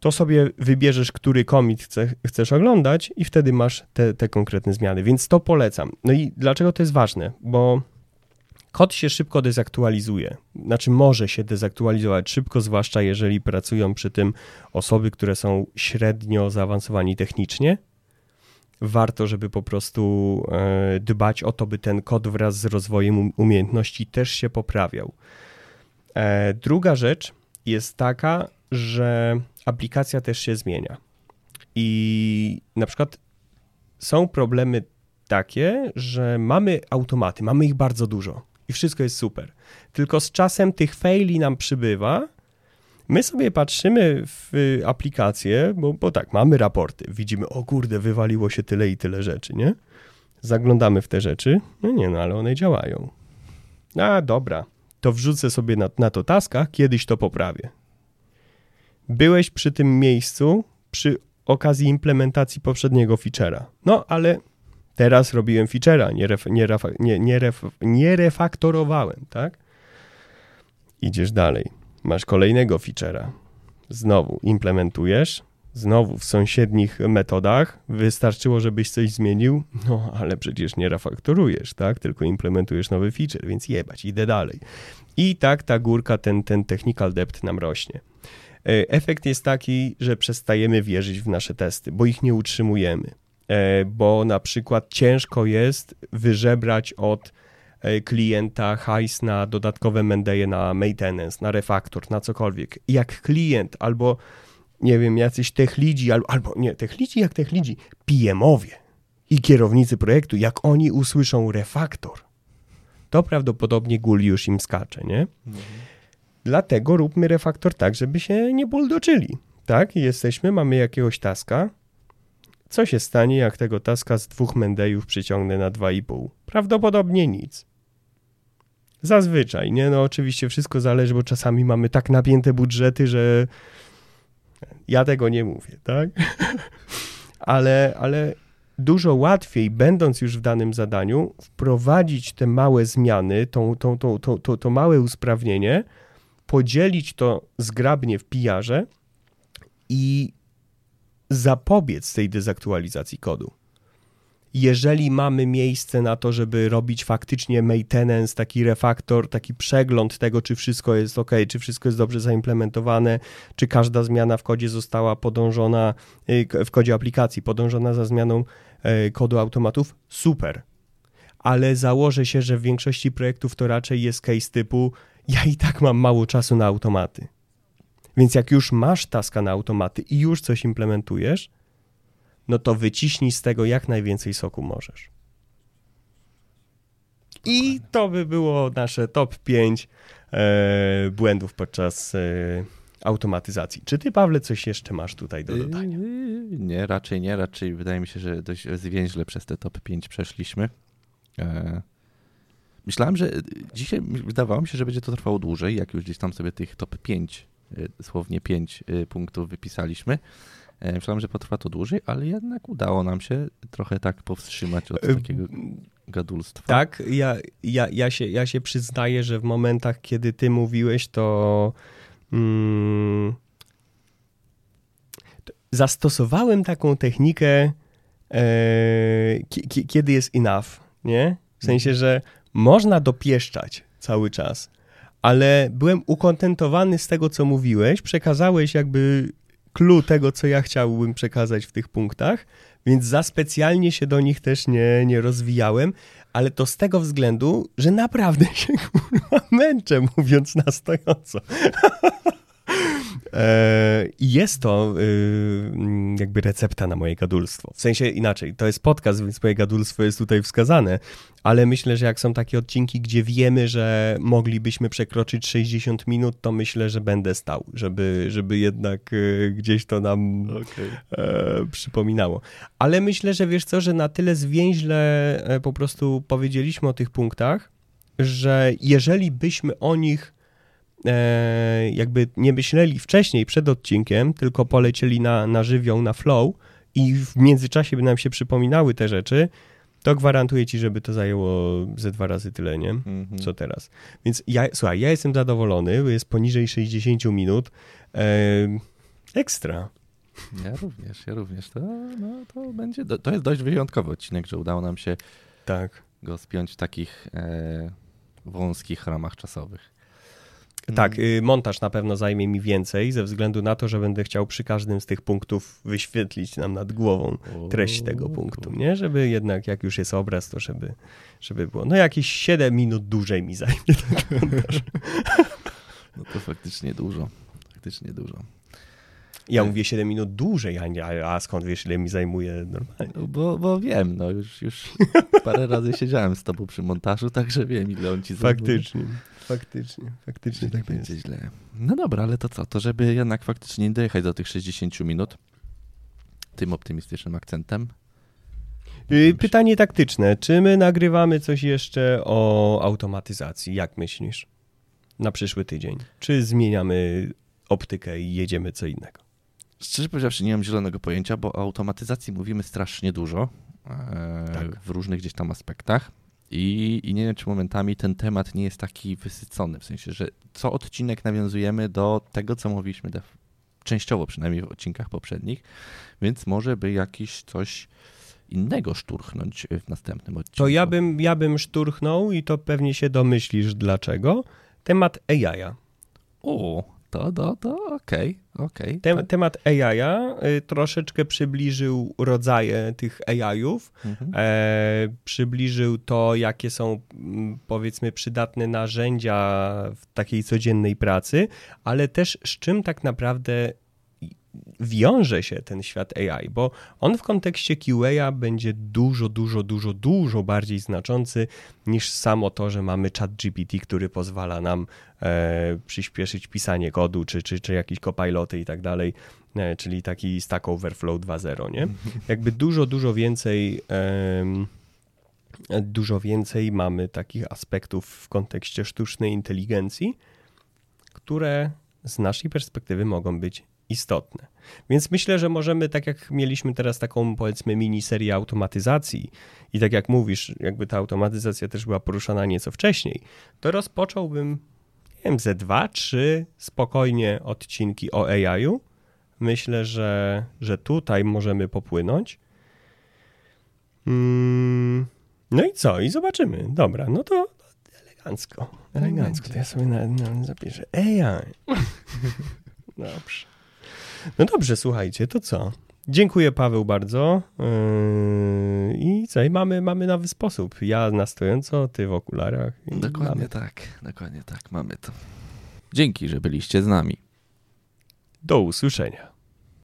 to sobie wybierzesz, który komit chce, chcesz oglądać i wtedy masz te, te konkretne zmiany, więc to polecam. No i dlaczego to jest ważne? Bo kod się szybko dezaktualizuje, znaczy może się dezaktualizować szybko, zwłaszcza jeżeli pracują przy tym osoby, które są średnio zaawansowani technicznie, warto, żeby po prostu e, dbać o to, by ten kod wraz z rozwojem umiejętności też się poprawiał. E, druga rzecz jest taka, że aplikacja też się zmienia. I na przykład są problemy takie, że mamy automaty, mamy ich bardzo dużo i wszystko jest super. Tylko z czasem tych faili nam przybywa My sobie patrzymy w aplikację, bo, bo tak, mamy raporty, widzimy, o kurde, wywaliło się tyle i tyle rzeczy, nie? Zaglądamy w te rzeczy, no nie, no ale one działają. A dobra, to wrzucę sobie na, na to taska, kiedyś to poprawię. Byłeś przy tym miejscu przy okazji implementacji poprzedniego feature'a. No, ale teraz robiłem feature'a, nie, ref, nie, nie, nie, ref, nie refaktorowałem, tak? Idziesz dalej masz kolejnego feature'a. Znowu implementujesz, znowu w sąsiednich metodach wystarczyło, żebyś coś zmienił, no ale przecież nie refaktorujesz, tak? Tylko implementujesz nowy feature, więc jebać, idę dalej. I tak ta górka, ten, ten technical depth nam rośnie. E, efekt jest taki, że przestajemy wierzyć w nasze testy, bo ich nie utrzymujemy. E, bo na przykład ciężko jest wyżebrać od klienta hajs na dodatkowe mendeje, na maintenance, na refaktor, na cokolwiek. Jak klient albo, nie wiem, jacyś techlidzi, albo, albo nie, techlidzi jak techlidzi, PM-owie i kierownicy projektu, jak oni usłyszą refaktor, to prawdopodobnie gul już im skacze, nie? Mhm. Dlatego róbmy refaktor tak, żeby się nie buldoczyli. Tak, jesteśmy, mamy jakiegoś taska. Co się stanie, jak tego taska z dwóch mendejów przyciągnę na 2,5? Prawdopodobnie nic. Zazwyczaj, nie? No oczywiście wszystko zależy, bo czasami mamy tak napięte budżety, że ja tego nie mówię, tak? *laughs* ale, ale dużo łatwiej, będąc już w danym zadaniu, wprowadzić te małe zmiany, tą, tą, tą, tą, to, to małe usprawnienie, podzielić to zgrabnie w PR-ze i zapobiec tej dezaktualizacji kodu. Jeżeli mamy miejsce na to, żeby robić faktycznie maintenance, taki refaktor, taki przegląd tego, czy wszystko jest ok, czy wszystko jest dobrze zaimplementowane, czy każda zmiana w kodzie została podążona, y, w kodzie aplikacji, podążona za zmianą y, kodu automatów, super. Ale założę się, że w większości projektów to raczej jest case typu ja i tak mam mało czasu na automaty. Więc jak już masz taska na automaty i już coś implementujesz, no to wyciśnij z tego jak najwięcej soku możesz. I to by było nasze top 5 e, błędów podczas e, automatyzacji. Czy ty, Pawle, coś jeszcze masz tutaj do dodania? Yy, nie, raczej nie. Raczej wydaje mi się, że dość zwięźle przez te top 5 przeszliśmy. E, myślałem, że dzisiaj wydawało mi się, że będzie to trwało dłużej, jak już gdzieś tam sobie tych top 5, e, dosłownie 5 e, punktów wypisaliśmy. Myślałem, że potrwa to dłużej, ale jednak udało nam się trochę tak powstrzymać od takiego gadulstwa. Tak, ja, ja, ja, się, ja się przyznaję, że w momentach, kiedy ty mówiłeś, to, mm, to zastosowałem taką technikę, e, kiedy jest enough, nie? W sensie, mhm. że można dopieszczać cały czas, ale byłem ukontentowany z tego, co mówiłeś, przekazałeś jakby clue tego, co ja chciałbym przekazać w tych punktach, więc za specjalnie się do nich też nie, nie rozwijałem, ale to z tego względu, że naprawdę się kurwa męczę, mówiąc na stojąco. *laughs* E, I jest to y, jakby recepta na moje gadulstwo. W sensie inaczej, to jest podcast, więc moje gadulstwo jest tutaj wskazane, ale myślę, że jak są takie odcinki, gdzie wiemy, że moglibyśmy przekroczyć 60 minut, to myślę, że będę stał, żeby, żeby jednak y, gdzieś to nam okay. E, przypominało. Ale myślę, że wiesz co, że na tyle zwięźle e, po prostu powiedzieliśmy o tych punktach, że jeżeli byśmy o nich e, jakby nie myśleli wcześniej, przed odcinkiem, tylko polecieli na, na żywioł, na flow i w międzyczasie by nam się przypominały te rzeczy, to gwarantuję ci, żeby to zajęło ze dwa razy tyle, nie? Mm -hmm. Co teraz. Więc ja, słuchaj, ja jestem zadowolony, jest poniżej 60 minut. E, ekstra. Ja również, ja również. To, no, to będzie, to jest dość wyjątkowy odcinek, że udało nam się tak. go spiąć w takich e, wąskich ramach czasowych. Tak, mm. y, montaż na pewno zajmie mi więcej, ze względu na to, że będę chciał przy każdym z tych punktów wyświetlić nam nad głową treść tego punktu, nie? Żeby jednak, jak już jest obraz, to żeby, żeby było. No jakieś 7 minut dłużej mi zajmie ten montaż. *laughs* No to faktycznie dużo. Faktycznie dużo. Ja tak. mówię 7 minut dłużej, a, a skąd wiesz, ile mi zajmuje normalnie? No bo, bo wiem, no już, już parę razy siedziałem z tobą przy montażu, także wiem, ile on ci zajmuje. Faktycznie. Faktycznie, faktycznie tak będzie jest. źle. No dobra, ale to co? To żeby jednak faktycznie nie dojechać do tych 60 minut tym optymistycznym akcentem. Y, pytanie taktyczne. Czy my nagrywamy coś jeszcze o automatyzacji? Jak myślisz? Na przyszły tydzień. Czy zmieniamy optykę i jedziemy co innego? Szczerze powiedziawszy, nie mam zielonego pojęcia, bo o automatyzacji mówimy strasznie dużo e, tak. w różnych gdzieś tam aspektach. I, I nie wiem, czy momentami ten temat nie jest taki wysycony, w sensie, że co odcinek nawiązujemy do tego, co mówiliśmy, częściowo przynajmniej w odcinkach poprzednich, więc może by jakiś coś innego szturchnąć w następnym odcinku. To ja bym, ja bym szturchnął i to pewnie się domyślisz dlaczego. Temat AI-a. O, to, to, to okej, okay, okej. Okay, tak. Temat AI y, troszeczkę przybliżył rodzaje tych AI-ów, mhm. e, przybliżył to, jakie są mm, powiedzmy przydatne narzędzia w takiej codziennej pracy, ale też z czym tak naprawdę wiąże się ten świat AI, bo on w kontekście QA będzie dużo, dużo, dużo, dużo bardziej znaczący niż samo to, że mamy chat GPT, który pozwala nam e, przyspieszyć pisanie kodu, czy, czy, czy jakieś copiloty i tak dalej, e, czyli taki Stack Overflow 2.0, nie? *laughs* Jakby dużo, dużo więcej e, dużo więcej mamy takich aspektów w kontekście sztucznej inteligencji, które z naszej perspektywy mogą być istotne. Więc myślę, że możemy, tak jak mieliśmy teraz taką powiedzmy mini serię automatyzacji i tak jak mówisz, jakby ta automatyzacja też była poruszana nieco wcześniej, to rozpocząłbym wiem, ze dwa, trzy spokojnie odcinki o AI-u. Myślę, że, że tutaj możemy popłynąć. Mm, no i co? I zobaczymy. Dobra, no to elegancko. Elegancko. To ja sobie na, na, zapiszę. AI. *laughs* Dobrze. No dobrze, słuchajcie, to co? Dziękuję Paweł bardzo. Yy, I co? I mamy, mamy nowy sposób. Ja na stojąco, ty w okularach. Dokładnie mamy. tak, dokładnie tak, mamy to. Dzięki, że byliście z nami. Do usłyszenia.